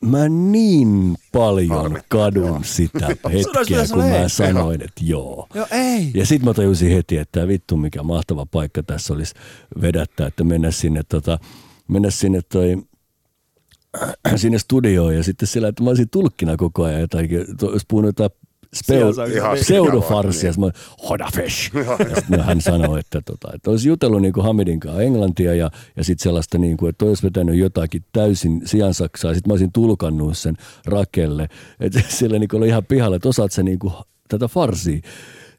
mä niin paljon Harmittaa, kadun joo. sitä hetkeä, kun mä ei. sanoin, että joo. Joo, ei. Ja sitten mä tajusin heti, että vittu mikä mahtava paikka tässä olisi vedättää, että mennä sinne, tota, mennä sinne toi, sinne studioon ja sitten sillä, että mä olisin tulkkina koko ajan jotakin, to- olisi puhunut jotain Siellä pseudofarsia. Niin. Mä hodafish. Ja hän sanoi, että, tota, että olisi jutellut niin kuin Hamidin kanssa englantia ja, ja sitten sellaista, niin kuin, että olisi vetänyt jotakin täysin siansaksaa. Sitten mä olisin tulkannut sen Rakelle. Että sillä niin kuin oli ihan pihalla, että osaat sä niin kuin tätä farsia.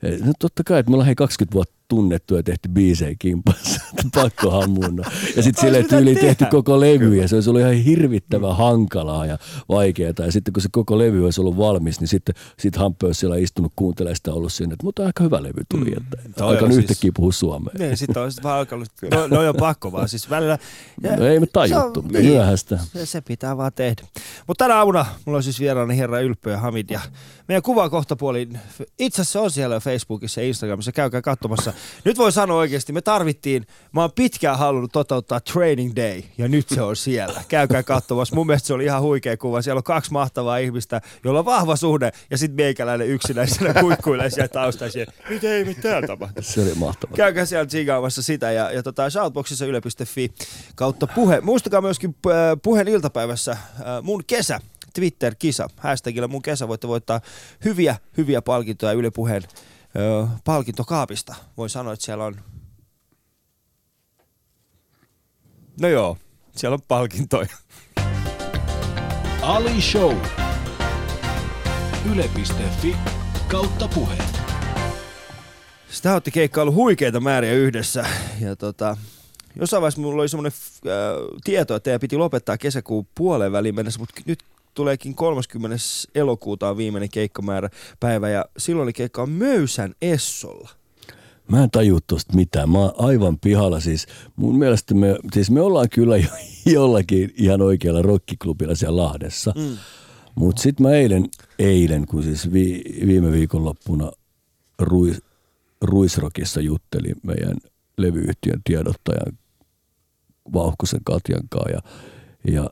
Eh, No totta kai, että me ollaan hei 20 vuotta tunnettu ja tehty biisejä kimpassa, että pakko hammunna. Ja sitten sille tyyli tehdä. tehty koko levy ja se olisi ollut ihan hirvittävän hankalaa ja vaikeaa. Ja sitten kun se koko levy olisi ollut valmis, niin sitten sit Hampe olisi siellä istunut kuuntelemaan sitä ollut siinä, että mutta aika hyvä levy tuli, että Toi alkanut on siis- yhtäkkiä puhua suomea. Niin, sitten sit vaan alkanut, no, no on pakko vaan, siis välillä. Ja, No ei me tajuttu, se on- niin. myöhäistä. Se, se pitää vaan tehdä. Mutta tänä aamuna mulla on siis vieraani herra Ylppö ja Hamid ja meidän kuva kohtapuolin, itse asiassa on siellä Facebookissa ja Instagramissa, käykää katsomassa. Nyt voi sanoa oikeasti, me tarvittiin, mä oon pitkään halunnut toteuttaa training day ja nyt se on siellä. Käykää katsomassa, mun mielestä se oli ihan huikea kuva. Siellä on kaksi mahtavaa ihmistä, jolla on vahva suhde ja sitten meikäläinen yksinäisenä kuikkuilee siellä taustassa. ja Nyt ei mitään tapahdu. Se oli mahtavaa. Käykää siellä tsiigaamassa sitä ja, ja tota, shoutboxissa yle.fi kautta puhe. Muistakaa myöskin äh, puheen iltapäivässä äh, mun kesä. Twitter-kisa. Hashtagillä mun kesä voitte voittaa hyviä, hyviä palkintoja Yle Puheen ö, palkintokaapista. Voin sanoa, että siellä on... No joo, siellä on palkintoja. Ali Show. Yle.fi kautta puhe. Sitä otti keikkailu huikeita määriä yhdessä. Ja tota, jossain vaiheessa mulla oli semmoinen äh, tieto, että teidän piti lopettaa kesäkuun puoleen väliin mennessä, mutta nyt tuleekin 30. elokuuta on viimeinen keikkamäärä päivä ja silloin keikka on Möysän Essolla. Mä en tajua tosta mitään. Mä oon aivan pihalla. Siis mun mielestä me, siis me ollaan kyllä jo, jollakin ihan oikealla rockiklubilla siellä Lahdessa. Mm. Mutta sitten mä eilen, eilen, kun siis vi, viime viikonloppuna Ruis, Ruisrokissa juttelin meidän levyyhtiön tiedottajan Vauhkosen Katjan kanssa ja, ja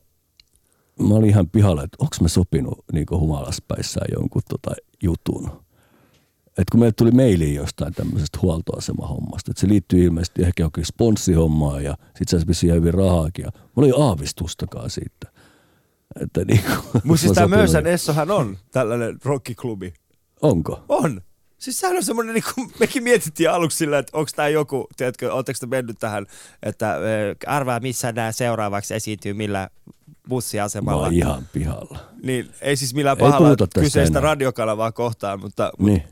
mä olin ihan pihalla, että onko mä sopinut niin humalaspäissään jonkun tota jutun että kun meille tuli maili jostain tämmöisestä huoltoasemahommasta, että se liittyy ilmeisesti ehkä johonkin sponssihommaan ja sit vissiin ihan hyvin rahaakin. Ja mulla ei aavistustakaan siitä. Että niin Mutta siis tämä Möysän Essohan on tällainen rockiklubi. Onko? On. Siis sehän on semmoinen, niin kuin mekin mietittiin aluksi sillä, että onko tämä joku, tiedätkö, oletteko te mennyt tähän, että arvaa missä nämä seuraavaksi esiintyy, millä bussiasemalla. oon ihan pihalla. Niin, ei siis millään pahalla kyseistä enää. radiokanavaa kohtaan, mutta, mutta, Niin.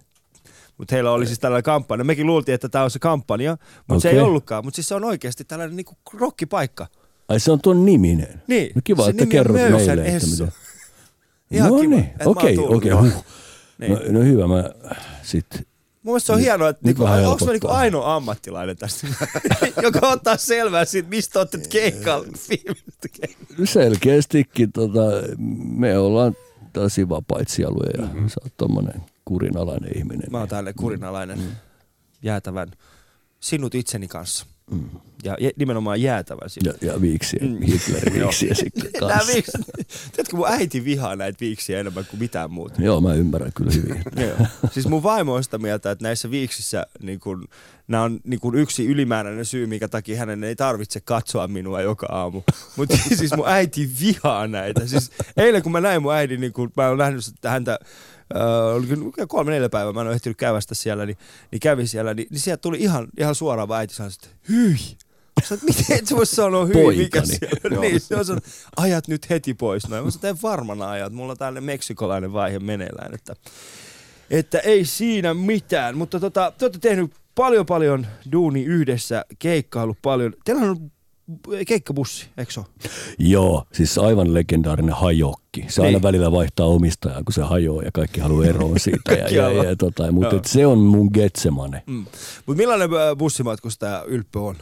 mutta heillä oli siis tällainen kampanja. Mekin luultiin, että tämä on se kampanja, mutta se ei ollutkaan. Mutta siis se on oikeasti tällainen niin rockipaikka. Ai se on tuon niminen. Niin, No kiva, se että kerrot meille. Että mitä. Ihan no kiva, niin, mä okei, okei. Huh. Niin. No, no hyvä, mä sit Mun mielestä se on Nyt- hienoa, että niinku, onko mä niinku ainoa ammattilainen tässä, joka ottaa selvää siitä, mistä olette keikalla. viimeistä keikkaa. Selkeästikin tota, me ollaan tällaisia vapaita sieluja ja mm-hmm. sä oot tommonen kurinalainen ihminen. Mä oon tälle kurinalainen Mm. jäätävän sinut itseni kanssa. Ja jä- nimenomaan jäätävän sinut. Ja, ja viiksiä, Mm. mm. Hitlerin viiksiä sitten kanssa. viikset, tiedätkö, mun äiti vihaa näitä viiksiä enemmän kuin mitään muuta. Joo, mä ymmärrän kyllä hyvin. Joo. Siis mun vaimo on sitä mieltä, että näissä viiksissä niin kun, nämä on niin kun yksi ylimääräinen syy, minkä takia hänen ei tarvitse katsoa minua joka aamu. Mutta siis mun äiti vihaa näitä. Siis eilen kun mä näin mun äidin, niin kun mä oon nähnyt häntä Oli kyllä kolme neljä päivää, mä en ole ehtinyt käydä sitä siellä, niin, niin kävin siellä, niin, niin sieltä tuli ihan, ihan suoraan vaan äiti sanoi, että hyi. Että miten et sä voi sanoa hyi, mikä siellä niin, se on sanonut, ajat nyt heti pois. Noin. Mä sanoin, että varmana ajat, mulla on tällainen meksikolainen vaihe meneillään, että että ei siinä mitään, mutta tota, te olette tehnyt paljon paljon duuni yhdessä, keikkailu paljon. Teillä on keikkabussi, eikö se ole? Joo, siis aivan legendaarinen hajokki. Se aina Niin. välillä vaihtaa omistajaa, kun se hajoaa ja kaikki haluaa eroon siitä. ja, ja, ja, tota, mutta et se on mun Getsemane. Mm. Mutta millainen ö, bussimatkustaja Ylppö on?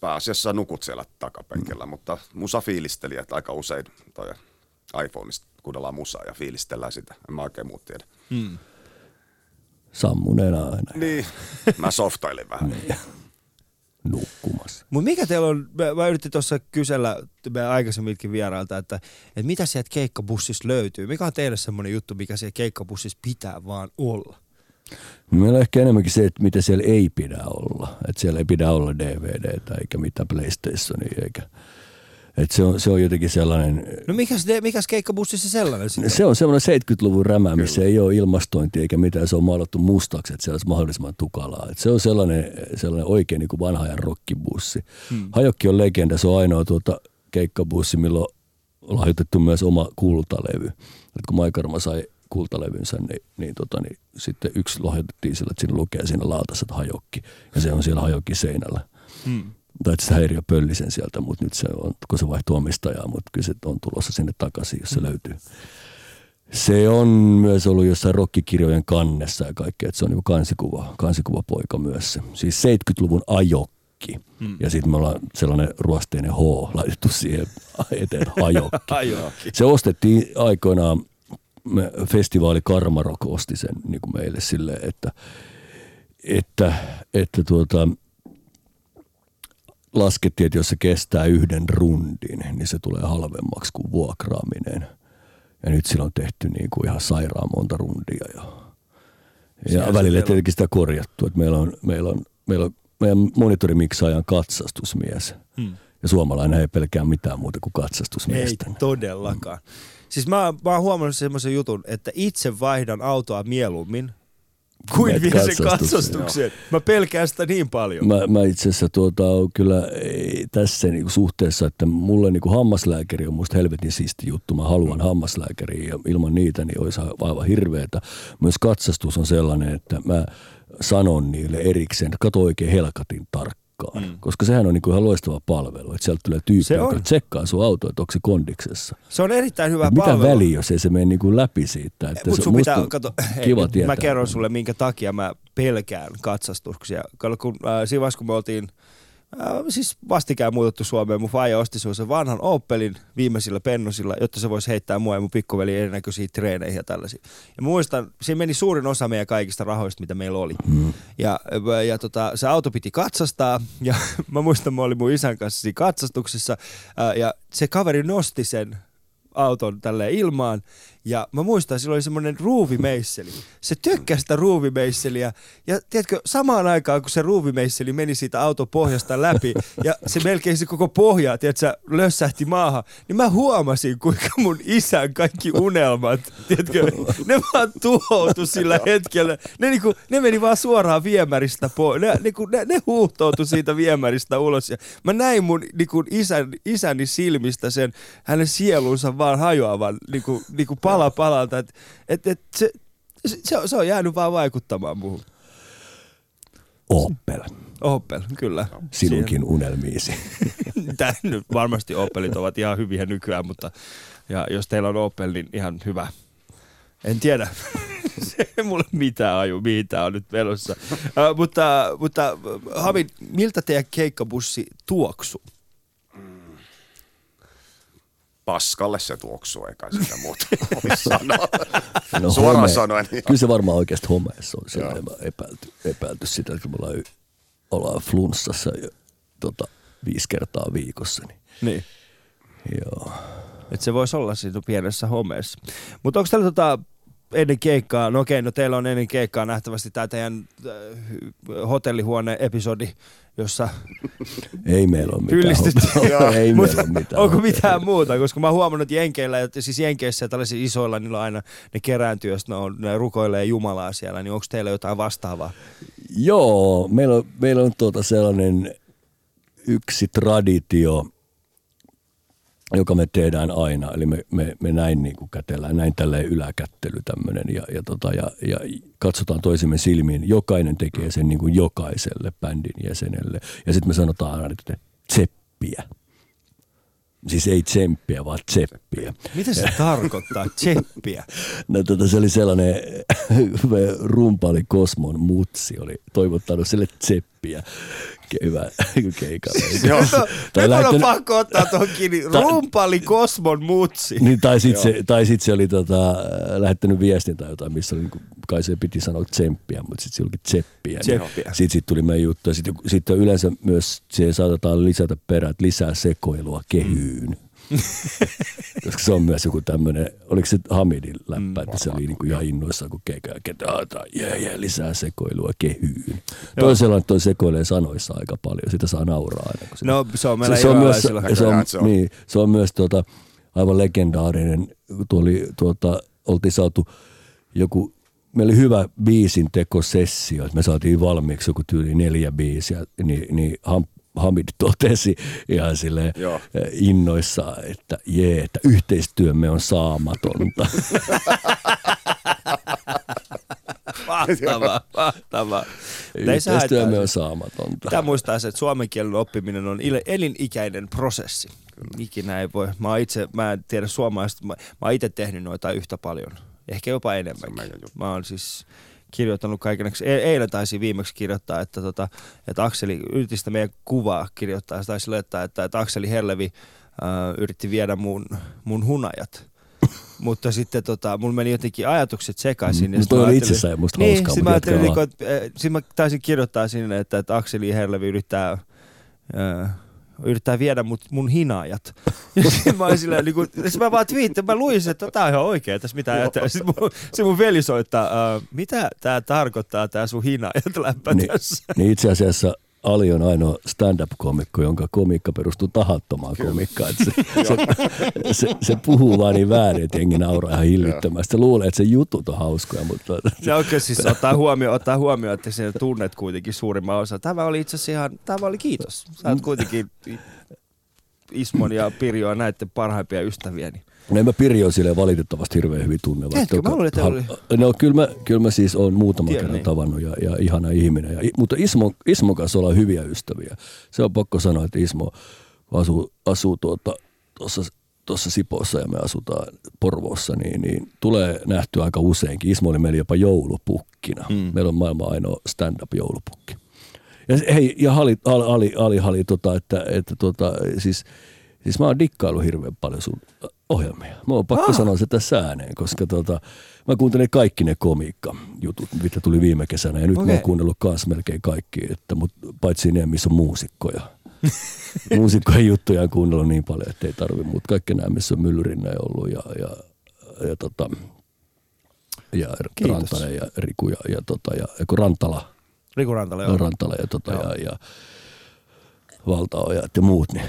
Pääasiassa nukut siellä takapenkillä, mutta musa fiilistelijät aika usein toi iPhoneista kuunnellaan musaa ja fiilistellään sitä. En mä oikein muut tiedä. Mm. Sammuneena aina Niin, mä softailin vähän. Nukkumassa. Mutta mikä teillä on, mä, mä yritin tuossa kysellä meidän aikaisemminkin vierailta, että, että mitä sieltä keikkabussista löytyy? Mikä on teille semmoinen juttu, mikä siellä keikkabussissa pitää vaan olla? Meillä on ehkä enemmänkin se, että mitä siellä ei pidä olla. Että siellä ei pidä olla DVDtä eikä mitään PlayStationia eikä... Että se, on, se on jotenkin sellainen... No mikäs, te- mikäs keikkabussissa sellainen sitten? Se on semmoinen 70-luvun rämä, missä ei ole ilmastointi eikä mitään. Se on maalattu mustaksi, että se olisi mahdollisimman tukalaa. Että se on sellainen, sellainen oikein niin kuin vanha ajan rockibussi. Hmm. Hajokki on legenda. Se on ainoa tuota keikkabussi, milloin on lahjoitettu myös oma kultalevy. Et kun Maikarma sai kultalevynsä, niin, niin, tota, niin sitten yksi lahjoitettiin sillä, että siinä lukee siinä laatassa, että hajokki. Ja se on siellä hajokki seinällä. Hmm. Tai että sitä häiriö pölli sen sieltä, mutta nyt se on, kun se vaihtoi omistajaa, mutta kyllä se on tulossa sinne takaisin, jos se löytyy. Se on myös ollut jossain rokkikirjojen kannessa ja kaikkea, että se on niin kansikuva, kansikuvapoika myös se. Siis 70-luvun ajokki. Hmm. Ja sitten me ollaan sellainen ruosteinen H laitettu siihen eteen ajokki. Ajokki. Se ostettiin aikoinaan, me, festivaali Karmarok osti sen niin kuin meille silleen, että, että, että tuota, laskettiin, että jos se kestää yhden rundin, niin se tulee halvemmaksi kuin vuokraaminen. Ja nyt sillä on tehty niin kuin ihan sairaan monta rundia. Ja, ja se välillä tietenkin sitä korjattu, että meillä on, meillä on, meillä on meidän monitorimiksajan katsastusmies. Hmm. Ja suomalainen ei pelkää mitään muuta kuin Ei katsastusmiestä. todellakaan. Siis mä, mä oon huomannut semmoisen jutun, että itse vaihdan autoa mieluummin kuin vie sen katsastukseen. Mä pelkään sitä niin paljon. Mä, mä itse asiassa tuota, on kyllä ei, tässä niinku suhteessa, että mulle niinku hammaslääkäri on musta helvetin siisti juttu. Mä haluan hammaslääkäriä ja ilman niitä niin olisi aivan hirveetä. Myös katsastus on sellainen, että mä sanon niille erikseen, että kato oikein helkatin tarkkaan. Mm. Koska sehän on niinku ihan loistava palvelu, että sieltä tulee tyyppi, Se joka on. tsekkaa sun auto, että onko se kondiksessa. Se on erittäin hyvä Mitä palvelu. väliä, jos ei se mene niinku läpi siitä. Että Mutta se- sun pitää, kato, kiva hei, tietää. mä kerron sulle, minkä takia mä pelkään katsastuksia. Kun, äh, siinä vaiheessa, kun me oltiin äh, siis vastikään muutettu Suomeen, mun faija osti sen vanhan Opelin viimeisillä pennosilla, jotta se voisi heittää mua ja mun pikkuveli erinäköisiin treeneihin ja tällaisiin. Ja muistan, siinä meni suurin osa meidän kaikista rahoista, mitä meillä oli. Mm. Ja, ja tota, se auto piti katsastaa ja mä muistan, mä olin mun isän kanssa siinä katsastuksessa äh, ja se kaveri nosti sen auton tälle ilmaan. Ja mä muistan, sillä oli semmoinen ruuvimeisseli. Se tykkäsi sitä ruuvimeisseliä. Ja tiedätkö, samaan aikaan kun se ruuvimeisseli meni siitä auton pohjasta läpi ja se melkein se koko pohja, tiedätkö, lössähti maahan, niin mä huomasin, kuinka mun isän kaikki unelmat, tiedätkö, ne vaan tuhoutu sillä hetkellä. Ne, niinku, ne meni vaan suoraan viemäristä pois. Ne, niinku, ne, ne huuhtoutui siitä viemäristä ulos. Ja mä näin mun niinku, isän, isäni silmistä sen hänen sielunsa vaan hajoavan niinku, niinku pala palalta. Et, et, et se, se, se, on, se on jäänyt vaan vaikuttamaan muuhun. Opel, Opel, kyllä. sinunkin unelmiisi. Tää nyt varmasti Opelit ovat ihan hyviä nykyään, mutta ja jos teillä on Opel, niin ihan hyvä. En tiedä. se ei mulle mitään aju, mihin tää on nyt menossa. Uh, mutta, mutta Hamid, miltä teidän keikkabussi tuoksu? Paskalle se tuoksuu, eikä sitä muuta. No, Suoraan home- sanoen. Niin. Kyllä se varmaan oikeasti homeessa on. Siellä mä epäilty, epäilty sitä, että me ollaan, ollaan flunssassa jo, tota, viisi kertaa viikossa. Niin. Niin. Joo. Että se voisi olla siinä pienessä homeessa. Mutta onko teillä tota ennen keikkaa, no okei, no teillä on ennen keikkaa nähtävästi tämä teidän äh, hotellihuone-episodi, jossa Ei meillä ole mitään. Ei meillä ole mitään. onko mitään muuta? Koska mä oon huomannut, että Jenkeillä, että siis Jenkeissä ja tällaisilla isoilla, niillä on aina ne kerääntyy, jos ne, on, ne rukoilee Jumalaa siellä, niin onko teillä jotain vastaavaa? Joo, meillä on, meillä on tuota sellainen yksi traditio, joka me tehdään aina. Eli me, me, me näin niin kuin kätellään, näin tälleen yläkättely tämmöinen ja, ja, tota, ja, ja katsotaan toisemme silmiin. Jokainen tekee sen niin kuin jokaiselle bändin jäsenelle. Ja sitten me sanotaan aina, että tseppiä. Siis ei tsemppiä, vaan tseppiä. Mitä se tarkoittaa? Tseppiä. No tota, se oli sellainen rumpaali Kosmon mutsi, oli toivottanut sille tseppiä hyvä keikalle. Joo. Nyt nyt on pakko ottaa tuohon kiinni. Ta- Rumpali Kosmon mutsi. Niin, tai sitten se, tai sit se oli tota, lähettänyt viestin tai jotain, missä oli, niinku, kai se piti sanoa tsemppiä, mutta sitten se olikin tseppiä. Tseppiä. Sitten sit tuli meidän juttu. Ja sitten sit yleensä myös siihen saatetaan lisätä perät lisää sekoilua kehyyn. Koska se on myös joku tämmöinen, oliko se Hamidin läppä, että se oli niinku ihan innoissaan, kun keikää, että jee, jee, lisää sekoilua kehyyn. Toisella toi sekoilee sanoissa aika paljon, sitä saa nauraa aina. Kun se No se on meillä se, se, on myös, se, on, se on. Niin, se on myös tuota, aivan legendaarinen, tuo oli, tuota, oltiin saatu joku, meillä oli hyvä biisin tekosessio, että me saatiin valmiiksi joku tyyli neljä biisiä, niin, niin Ham, Hamid totesi ihan silleen Joo. eh, innoissaan, että jee, että yhteistyömme on saamatonta. Mahtavaa, mahtavaa. Mutta ei se yhteistyömme on saamatonta. Pitää muistaa se, että suomen kielen oppiminen on elinikäinen prosessi. Ikinä ei voi. Mä, itse, mä en tiedä suomalaista, mä, mä itse tehnyt noita yhtä paljon. Ehkä jopa juttu. Mä oon siis kirjoittanut kaikenaksi. E- eilen taisin viimeksi kirjoittaa, että, tota, että Akseli yritti sitä meidän kuvaa kirjoittaa. Se taisi laittaa, että, että Akseli Herlevi äh, yritti viedä mun, mun hunajat. Mutta sitten tota, mulla meni jotenkin ajatukset sekaisin. Mm, mä oli itsessään musta niin, hauskaa, sit mutta mä ajattelin, vaan. että, äh, sit mä taisin kirjoittaa sinne, että, että Akseli Herlevi yrittää, äh, yrittää viedä mut, mun hinaajat. Ja sit mä silleen, niinku, sit mä vaan twiittin, mä luin sen, että tää on ihan oikein, tässä mitä ajattelee. Sitten mun, se mun veli soittaa, mitä tää tarkoittaa, tää sun hinaajat läppä niin, tässä. niin itse asiassa Ali on ainoa stand-up-komikko, jonka komiikka perustuu tahattomaan komikkaan. Että se, se, se, se, puhuu vaan niin väärin, että jengi nauraa ihan hillittömästi. Se luulee, että se jutut on hauskoja, mutta No okei, siis ottaa huomioon, ottaa huomioon, että sinä tunnet kuitenkin suurimman osa. Tämä oli itse asiassa ihan, tämä oli kiitos. Sä oot kuitenkin Ismon ja Pirjoa näiden parhaimpia ystäviäni. No en mä Pirjo sille valitettavasti hirveän hyvin tunne. vaikka Etkö? Mä joka- luulin, että oli- No kyllä mä, kyllä mä siis on muutama Tiedän, kerran niin. tavannut ja, ja ihana ihminen. Ja, mutta Ismo, Ismon kanssa ollaan hyviä ystäviä. Se on pakko sanoa, että Ismo asuu, asuu tuota, tuossa tuossa Sipossa ja me asutaan Porvoossa, niin, niin tulee nähtyä aika useinkin. Ismo oli meillä jopa joulupukkina. Mm. Meillä on maailman ainoa stand-up-joulupukki. Ja se- hei, ja Ali, Ali, Ali, Ali, Ali tota, että, että tota, siis, siis mä oon dikkailu hirveän paljon sun ohjelmia. Mä oon pakko ah. sanoa se tässä ääneen, koska tota, mä kuuntelen kaikki ne komiikka-jutut, mitä tuli viime kesänä. Ja nyt okay. mä oon kuunnellut kanssa melkein kaikki, että, mut, paitsi ne, missä on muusikkoja. Muusikkojen juttuja on kuunnellut niin paljon, että ei tarvi, mutta kaikki nämä, missä on Myllyrinne ollut ja, ja, ja, tota, ja Kiitos. Rantanen ja Riku ja, ja, tota, ja, ja Rantala. Riku Rantala, joo. Rantala ja, tota, Joo. ja, ja valtaojat ja muut. Niin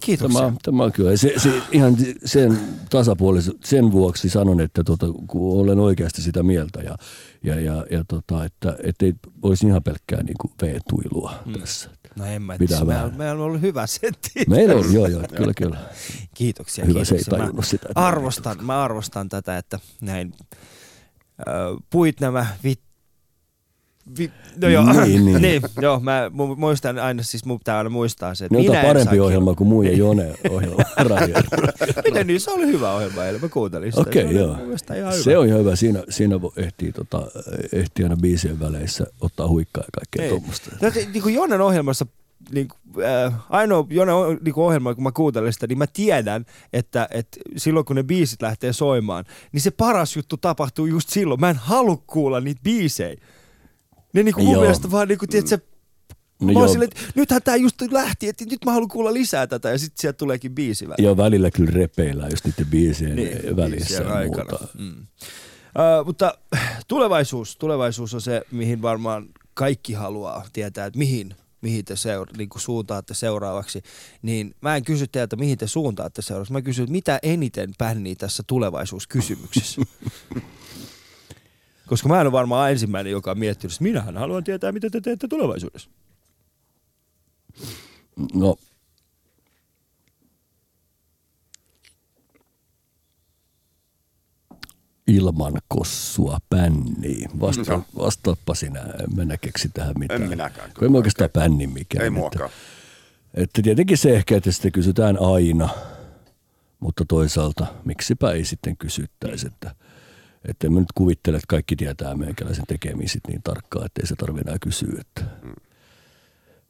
Kiitoksia. tämä, tämä on kyllä. Se, se, ihan sen tasapuolisuus, sen vuoksi sanon, että tota, kun olen oikeasti sitä mieltä ja, ja, ja, ja tota, että, ei olisi ihan pelkkää niin kuin veetuilua hmm. tässä. No en mä Pitää tiedä. Meillä, meillä on ollut hyvä setti. Meillä on, joo joo, kyllä kyllä. Kiitoksia, Hyvä, se ei kiitoksia. tajunnut mä sitä, Arvostan, mä arvostan tätä, että näin äh, puit nämä vit, Vi, no joo, Niin, niin, niin. niin. joo, mä mu- muistan aina, siis mun pitää aina muistaa se, että on minä en parempi saa ohjelma kuin muu ja Jone ohjelma. Miten niin, se oli hyvä ohjelma eilen, mä kuuntelin sitä. Okei, se oli joo. ihan hyvä. Se on ihan hyvä. Siinä, siinä ehtii, tota, ehtii aina biisien väleissä ottaa huikkaa ja kaikkea Ei. tuommoista. No, niin kuin Jonen ohjelmassa, niin äh, ainoa Jonen o- niin ohjelma, kun mä kuuntelen sitä, niin mä tiedän, että, että silloin kun ne biisit lähtee soimaan, niin se paras juttu tapahtuu just silloin. Mä en halua kuulla niitä biisejä. Ne niin kuin mun Joo. mielestä vaan niin kuin, tiedätkö, No mä joo, silleen, että nythän tää just lähti, että nyt mä haluan kuulla lisää tätä ja sitten sieltä tuleekin biisi väliin. joo, välillä kyllä repeillään just niiden biisien Niin, välissä biisien ja aikana. muuta. Mm. Uh, mutta tulevaisuus, tulevaisuus on se, mihin varmaan kaikki haluaa tietää, että mihin, mihin te seura- niin kuin suuntaatte seuraavaksi. Niin mä en kysy teiltä, mihin te suuntaatte seuraavaksi. Mä kysyn, mitä eniten pännii tässä tulevaisuuskysymyksessä. Koska mä en ole varmaan ensimmäinen, joka on miettinyt, että minähän haluan tietää, mitä te teette tulevaisuudessa. No, ilman kossua pänniin. Vasta, Joo. vastaappa sinä, en minä keksi tähän mitään. En minäkään. Kun en mä oikeastaan pännin mikään. Ei että- muakaan. Että tietenkin se ehkä, että sitä kysytään aina, mutta toisaalta miksipä ei sitten kysyttäisi, että, että en mä nyt kuvittele, että kaikki tietää meikäläisen tekemisit niin tarkkaan, että ei se tarvitse enää kysyä. Että,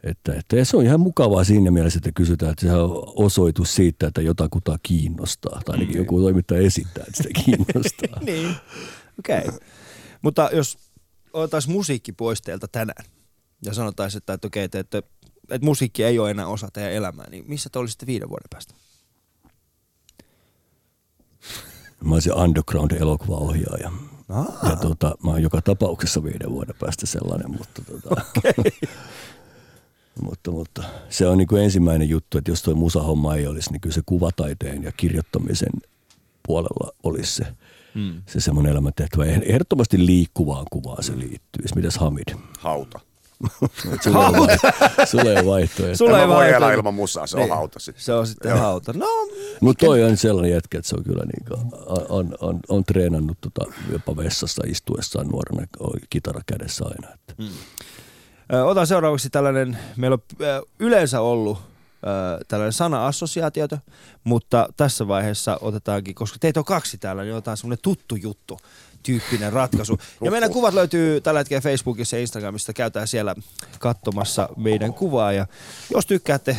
että, että ja se on ihan mukavaa siinä mielessä, että kysytään, että sehän on osoitus siitä, että jotakuta kiinnostaa, tai ainakin joku toimittaja esittää, että sitä kiinnostaa. niin, okei. Okay. Mutta jos otettaisiin musiikki pois teiltä tänään ja sanotaisiin, että, että okei, että, että, että musiikki ei ole enää osa teidän elämää, niin missä te olisitte viiden vuoden päästä? Mä olisin underground-elokuvaohjaaja. Ah. Ja tota, mä oon joka tapauksessa viiden vuoden päästä sellainen, mutta, tota, mutta, mutta se on niin kuin ensimmäinen juttu, että jos tuo musahomma ei olisi, niin kyllä se kuvataiteen ja kirjoittamisen puolella olisi se, Hmm. se semmoinen elämäntehtävä. Ehdottomasti liikkuvaan kuvaan se liittyy. Mitäs Hamid? Hauta. Sulla ei, sulla ei vaihtoehto. Sulla en ei voi elää ilman musaa, se on Niin. hauta sitten. Se on sitten Joo. hauta. No, Mutta toi on sellainen jätkä, että se on kyllä niin on, on, on, on treenannut tota, jopa vessassa istuessaan nuorena kitara kädessä aina. Että. Ö, Otan seuraavaksi tällainen, meillä on yleensä ollut tällainen sana-assosiaatioita, mutta tässä vaiheessa otetaankin, koska teitä on kaksi täällä, niin otetaan semmoinen tuttu juttu tyyppinen ratkaisu. Ja meidän kuvat löytyy tällä hetkellä Facebookissa ja Instagramista, käytään siellä katsomassa meidän kuvaa. Ja jos tykkäätte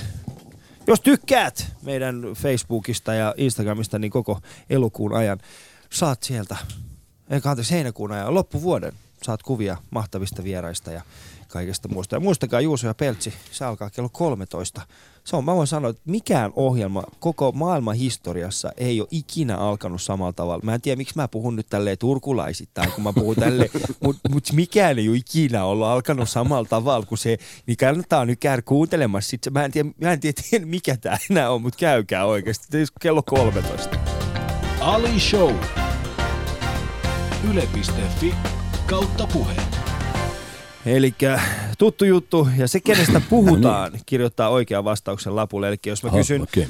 jos tykkäät meidän Facebookista ja Instagramista, niin koko elokuun ajan saat sieltä, eikä anteeksi heinäkuun ajan, loppuvuoden saat kuvia mahtavista vieraista ja kaikesta muusta. Ja muistakaa Juuso ja Peltsi, se alkaa kello 13. Se on, mä voin sanoa, että mikään ohjelma koko maailman historiassa ei ole ikinä alkanut samalla tavalla. Mä en tiedä, miksi mä puhun nyt tälleen turkulaisittain, kun mä puhun tälleen, mutta mut mikään ei ole ikinä ollut alkanut samalla tavalla kuin se, niin kannattaa nyt käydä kuuntelemassa. Sit se, mä en tiedä, mä en tiedä, mikä tämä enää on, mutta käykää oikeasti. Kello 13. Ali Show. Yle.fi kautta puhe. Eli tuttu juttu, ja se kenestä puhutaan, kirjoittaa oikean vastauksen lapulle. Eli jos mä Aha, kysyn okei. äh,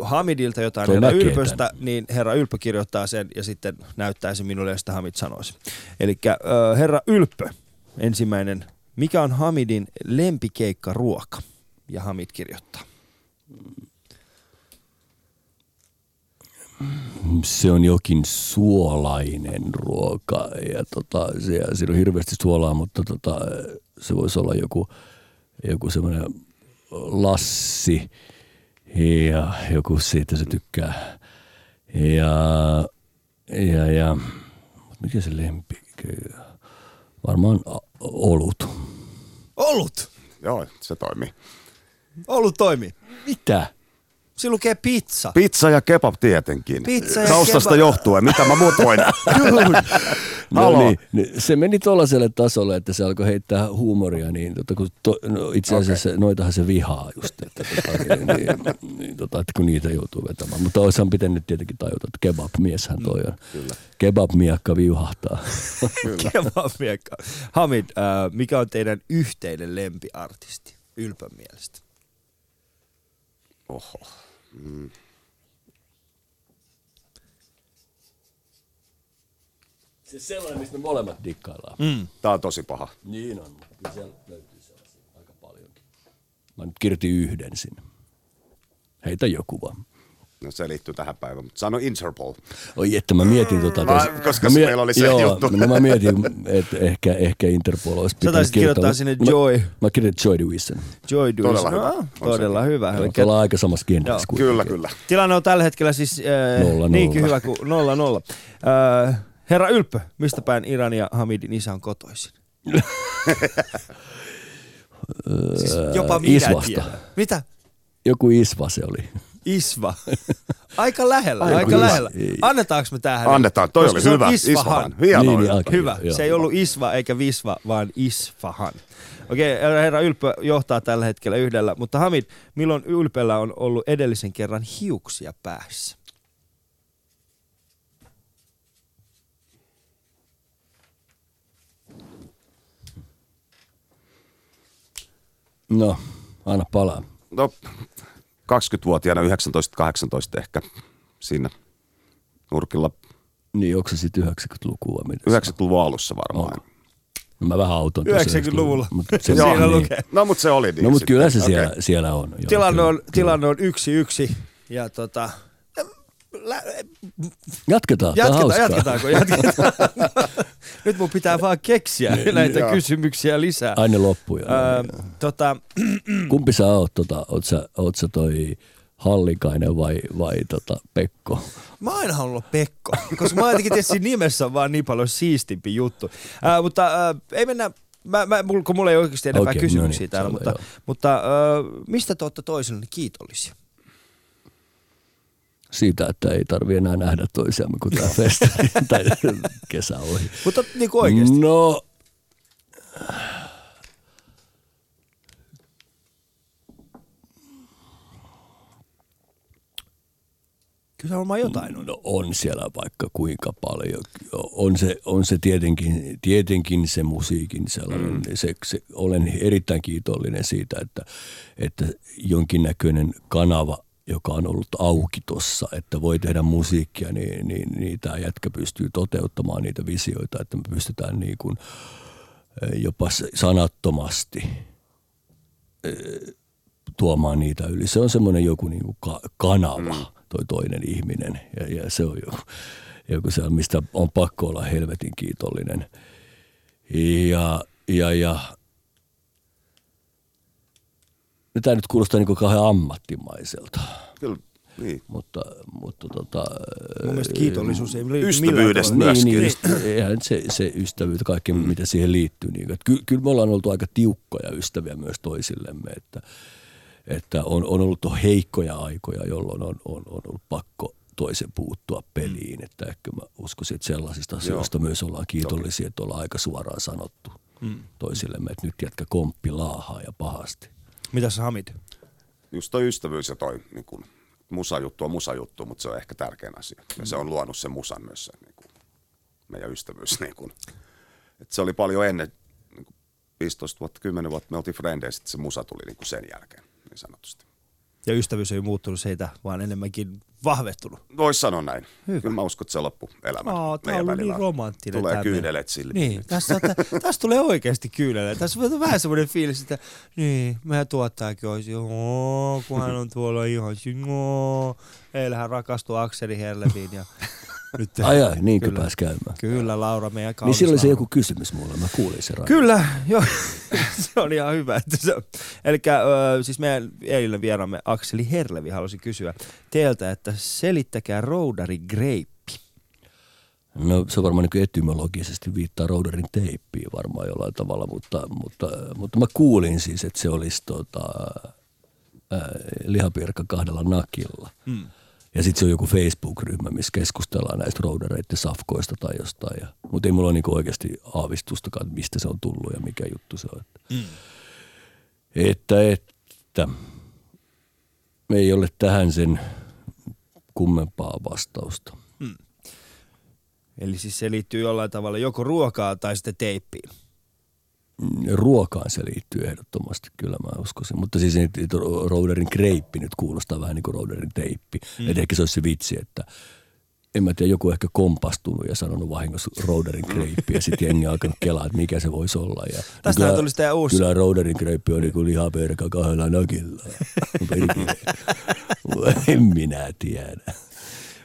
Hamidilta jotain Toi herra Ylpöstä, niin herra Ylppö kirjoittaa sen ja sitten näyttää se minulle, sitten Hamid sanoisi. Eli äh, herra Ylppö, ensimmäinen. Mikä on Hamidin lempikeikkaruoka? Ja Hamid kirjoittaa. Se on jokin suolainen ruoka ja tota, se, siinä on hirveästi suolaa, mutta tota, se voisi olla joku, joku semmoinen lassi ja joku siitä se tykkää. Ja, ja, ja mikä se lempi? Varmaan olut. Olut! Joo, se toimii. Olut toimii. Mitä? Siinä lukee pizza. Pizza ja kebab tietenkin. Pizza ja Taustasta kebab. johtuen, mitä mä muut voin. No niin, niin, se meni tuollaiselle tasolle, että se alkoi heittää huumoria, niin tota, kun to, no, itse asiassa okay. noitahan se vihaa just, että, tota, niin, niin, niin, tota, että kun niitä joutuu vetämään. Mutta olisihan pitänyt tietenkin tajuta, että kebab-mieshän toi on. Kyllä. Kebab-miakka viuhahtaa. Kebab-miekka. Hamid, äh, mikä on teidän yhteinen lempiartisti Ylpön mielestä? Oho. Se sellainen, mistä me molemmat dikkaillaan. Mm. Tää on tosi paha. Niin on, mutta kyllä siellä löytyy sellaisia aika paljonkin. Mä nyt kirjoitin yhden sinne. Heitä joku vaan. No se liittyy tähän päivään, mutta sano Interpol. Oi että mä mietin tota. Mä- tos- koska mä meillä oli se joo, juttu. No mä mietin, että ehkä, ehkä Interpol olisi pitänyt taisit kirjoittaa sinne Mä- Joy. Mä, kirjoitin Joy Division. Joy Division. Todella hyvä. No, todella se. hyvä. Eli ollaan aika samassa genressä kuitenkin. Kyllä, kyllä. Tilanne on tällä hetkellä siis äh, Nolla, niinkin nolla. hyvä kuin nolla nolla. Äh, herra Ylppö, mistä päin Iran ja Hamidin isä on kotoisin? siis jopa minä Isvasta. tiedän. Mitä? Joku Isva se oli. Isva. Aika lähellä, Aika aika, lähellä. Ei. Annetaanko me tähän? Annetaan, toi Koska oli hyvä. Isfahan. Isfahan. Niin, niin, Hyvä. Joo. Se ei ollut Isva eikä Visva, vaan Isfahan. Okei, herra Ylppö johtaa tällä hetkellä yhdellä, mutta Hamid, milloin Ylpellä on ollut edellisen kerran hiuksia päässä? No, anna palaa. No, 20-vuotiaana, 19-18 ehkä siinä nurkilla Niin, onko se sitten 90-lukua? Mitä 90-luvun alussa varmaan. No, mä vähän auton tuossa 90-luvulla. Mutta se, Siinä niin. lukee. No, mutta se oli niin. No, mutta kyllä se siellä, siellä on. Joo, Tilanne on, kyllä. tilanne on yksi yksi. Ja tota, lä- Jatketaan, jatketaan, jatketaanko? Jatketaan. Nyt mun pitää vaan keksiä näitä joo. kysymyksiä lisää. Aine loppuja. Öö, tota, Kumpi sä oot? Tota, oot, sä, oot sä toi Hallikainen vai, vai tota Pekko? mä aina olla Pekko, koska mä jotenkin tietysti nimessä on vaan niin paljon siistimpi juttu. Ää, mutta ää, ei mennä, mä, mä, mul- kun mulla ei oikeasti enempää Okei, kysymyksiä no niin, täällä, mutta, joo. mutta ää, mistä te olette toisillenne kiitollisia? Siitä, että ei tarvi enää nähdä toisiamme, kun tämä festari tai kesä ohi. Mutta niin kuin oikeasti. No, Kyllä se varmaan jotain on. no on siellä vaikka kuinka paljon. On se, on se tietenkin, tietenkin se musiikin sellainen. Mm. Se, se, olen erittäin kiitollinen siitä, että, että jonkinnäköinen kanava, joka on ollut auki tuossa, että voi tehdä musiikkia, niin, niin, niin tämä jätkä pystyy toteuttamaan niitä visioita, että me pystytään niin kuin, eh, jopa sanattomasti eh, tuomaan niitä yli. Se on semmoinen joku niin kuin ka- kanava, mm. toi toinen ihminen. Ja, ja se on joku, joku se, mistä on pakko olla helvetin kiitollinen. Ja, ja, ja no, tämä nyt kuulostaa niin kauhean ammattimaiselta, Kyllä, niin. mutta, mutta tota, Mun mielestä kiitollisuus ei liity Ystävyydestä myöskin. niin, niin, just, eihän se, se ystävyys, kaikki mm. mitä siihen liittyy. Niin, että ky, kyllä me ollaan oltu aika tiukkoja ystäviä myös toisillemme, että, että on, on ollut on heikkoja aikoja, jolloin on, on, on ollut pakko toisen puuttua peliin. Että ehkä mä uskoisin, että sellaisista asioista myös ollaan kiitollisia, että ollaan aika suoraan sanottu mm. toisillemme, että nyt jätkä komppi laahaa ja pahasti. Mitä sä Hamid? Just toi ystävyys ja toi niin kuin, musajuttu on musajuttu, mutta se on ehkä tärkein asia. Ja se on luonut sen musan myös se niin kuin, meidän ystävyys. Niin kuin. Et se oli paljon ennen, niin kuin 15 vuotta, 10 vuotta me oltiin frendejä, sitten se musa tuli niin sen jälkeen, niin sanotusti. Ja ystävyys ei muuttunut siitä, vaan enemmänkin vahvettunut. Voisi sanoa näin. Hyvä. Kyllä mä uskon, että se loppu elämä. Aa, tää on ollut niin romanttinen. Tulee tää kyyneleet sille. Niin, tässä, tä, tässä tulee oikeasti kyyneleet. Tässä on vähän semmoinen fiilis, että niin, meidän tuottajakin olisi, joo, kun hän on tuolla ihan, joo. Eilen hän rakastui Akseli Herleviin ja nyt... Ai ai, niin kuin Kyllä. pääsi käymään. Kyllä, Laura, meidän Niin kaunis silloin oli se joku kysymys mulle, mä kuulin sen. Kyllä, joo. se on ihan hyvä. Että se, eli siis meidän eilen vieraamme Akseli Herlevi halusi kysyä teiltä, että selittäkää roudari greippi. No se on varmaan niin etymologisesti viittaa roudarin teippiin varmaan jollain tavalla, mutta, mutta, mutta mä kuulin siis, että se olisi tota, ää, lihapirkka kahdella nakilla. Mm. Ja sitten se on joku Facebook-ryhmä, missä keskustellaan näistä roudareiden safkoista tai jostain. Ja, mutta ei mulla ole niinku oikeasti aavistustakaan, että mistä se on tullut ja mikä juttu se on. Että, Mm. että, että ei ole tähän sen kummempaa vastausta. Eli siis se liittyy jollain tavalla joko ruokaan tai sitten teippiin. Ruokaan se liittyy ehdottomasti, kyllä mä uskoisin. Mutta siis rouderin kreippi nyt kuulostaa vähän niin kuin rouderin teippi. Mm. Että ehkä se olisi se vitsi, että en mä tiedä, joku ehkä kompastunut ja sanonut vahingossa Roderin kreippi ja sitten jengi alkanut kelaa, että mikä se voisi olla. Ja Tästähän tuli sitten uusi. Kyllä Roderin kreippi on niinku lihaperka kahdella nakilla. En minä tiedä.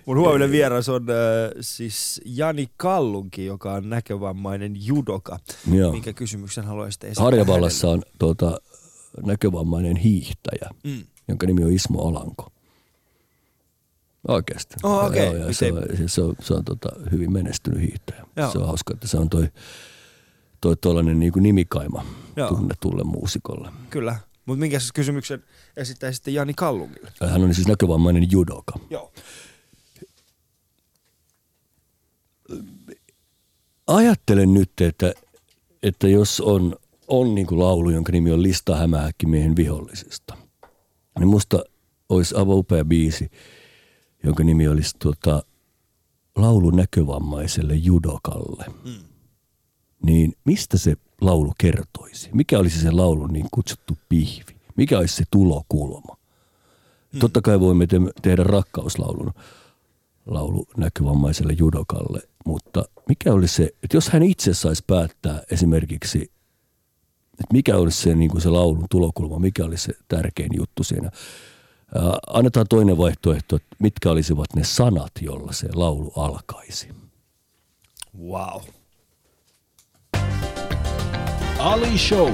Mun huominen vieras on äh, siis Jani Kallunki, joka on näkövammainen judoka. Joo. Minkä kysymyksen haluaisitte esittää Harjavallassa on tuota, näkövammainen hiihtäjä, Mm. jonka nimi on Ismo Alanko. Oikeasti. Oh, okei. Joo, ja se, on, se on, se on tota, hyvin menestynyt hiihtäjä. Joo. Se on hauska, että se on toi, toi tollainen niin kuin nimikaima Joo. tunnetulle muusikolle. Kyllä. Mutta minkä kysymyksen esittäisitte Jani Kallungille? Hän on siis näkövammainen judoka. Joo. Ajattelen nyt, että, että jos on, on niin kuin laulu, jonka nimi on Lista hämähäkkimiehen vihollisista, niin musta olisi aivan upea biisi, jonka nimi olisi tuota, laulu näkövammaiselle judokalle. Mm. Niin mistä se laulu kertoisi? Mikä olisi se laulun niin kutsuttu pihvi? Mikä olisi se tulokulma? Mm. Totta kai voimme te- tehdä rakkauslaulun laulu näkövammaiselle judokalle, mutta mikä olisi se, että jos hän itse saisi päättää esimerkiksi, että mikä olisi se, niin kuin se laulun tulokulma, mikä olisi se tärkein juttu siinä. Ää, annetaan toinen vaihtoehto, että mitkä olisivat ne sanat, jolla se laulu alkaisi. Wow. Ali Show.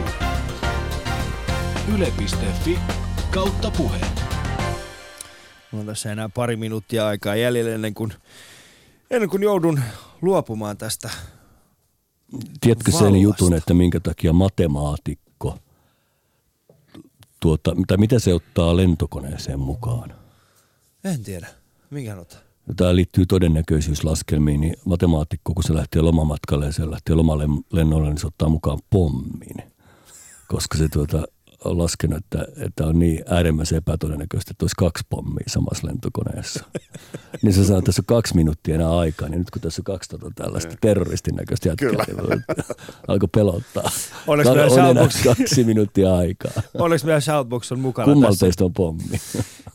Yle.fi kautta puhe. Mulla on tässä enää pari minuuttia aikaa jäljellä ennen kuin, ennen kuin joudun luopumaan tästä. Tiedätkö sen Vallasta. jutun, että minkä takia matemaatikko, tuota, tai mitä se ottaa lentokoneeseen mukaan? En tiedä. Minkä hän ottaa? Tämä liittyy todennäköisyyslaskelmiin, niin matemaatikko, kun se lähtee lomamatkalle ja se lähtee lomalennolle, niin se ottaa mukaan pommin. Koska se tuota, laskenut, että, että on niin äärimmäisen epätodennäköistä, että olisi kaksi pommia samassa lentokoneessa. niin se sanoo, että tässä on kaksi minuuttia enää aikaa, niin nyt kun tässä on kaksi tota tällaista terroristin näköistä jätkää, niin alkoi pelottaa. Onneksi on, meillä Shoutbox- kaksi minuuttia aikaa. Onneksi meidän Shoutbox on mukana Kummalta tässä. teistä on pommi?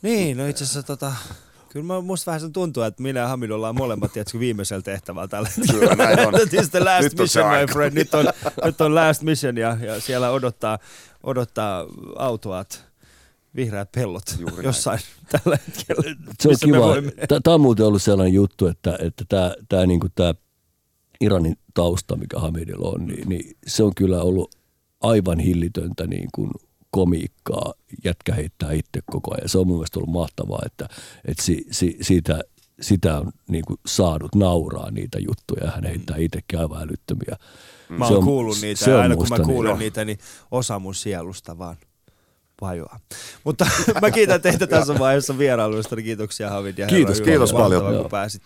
Niin, no itse asiassa tota, kyllä mä, musta vähän sen tuntuu, että minä ja Hamid ollaan molemmat tiedätkö, viimeisellä tehtävällä tällä hetkellä. Kyllä, näin on. The last Nyt on se mission, my friend. Nyt on, nyt on last mission ja, ja siellä odottaa, odottaa autoat vihreät pellot Juuri näin. jossain tällä hetkellä. se on kiva. Tämä on muuten ollut sellainen juttu, että, että tämä, tämä, niin tämä Iranin tausta, mikä Hamidilla on, niin, niin se on kyllä ollut aivan hillitöntä niin kuin komiikkaa. Jätkä heittää itse koko ajan. Se on mun mielestä ollut mahtavaa, että, että si, si, siitä, sitä on niin kuin saanut nauraa niitä juttuja. Hän heittää itsekin aivan älyttömiä. Mä oon on- kuullut niitä se ja aina kun mä niin- kuulen joo. niitä, niin osa mun sielusta vaan vajoaa. Mutta mä kiitän teitä tässä vaiheessa vierailuista. Kiitoksia Hamid ja Kiitos, Herra kiitos paljon. kun pääsit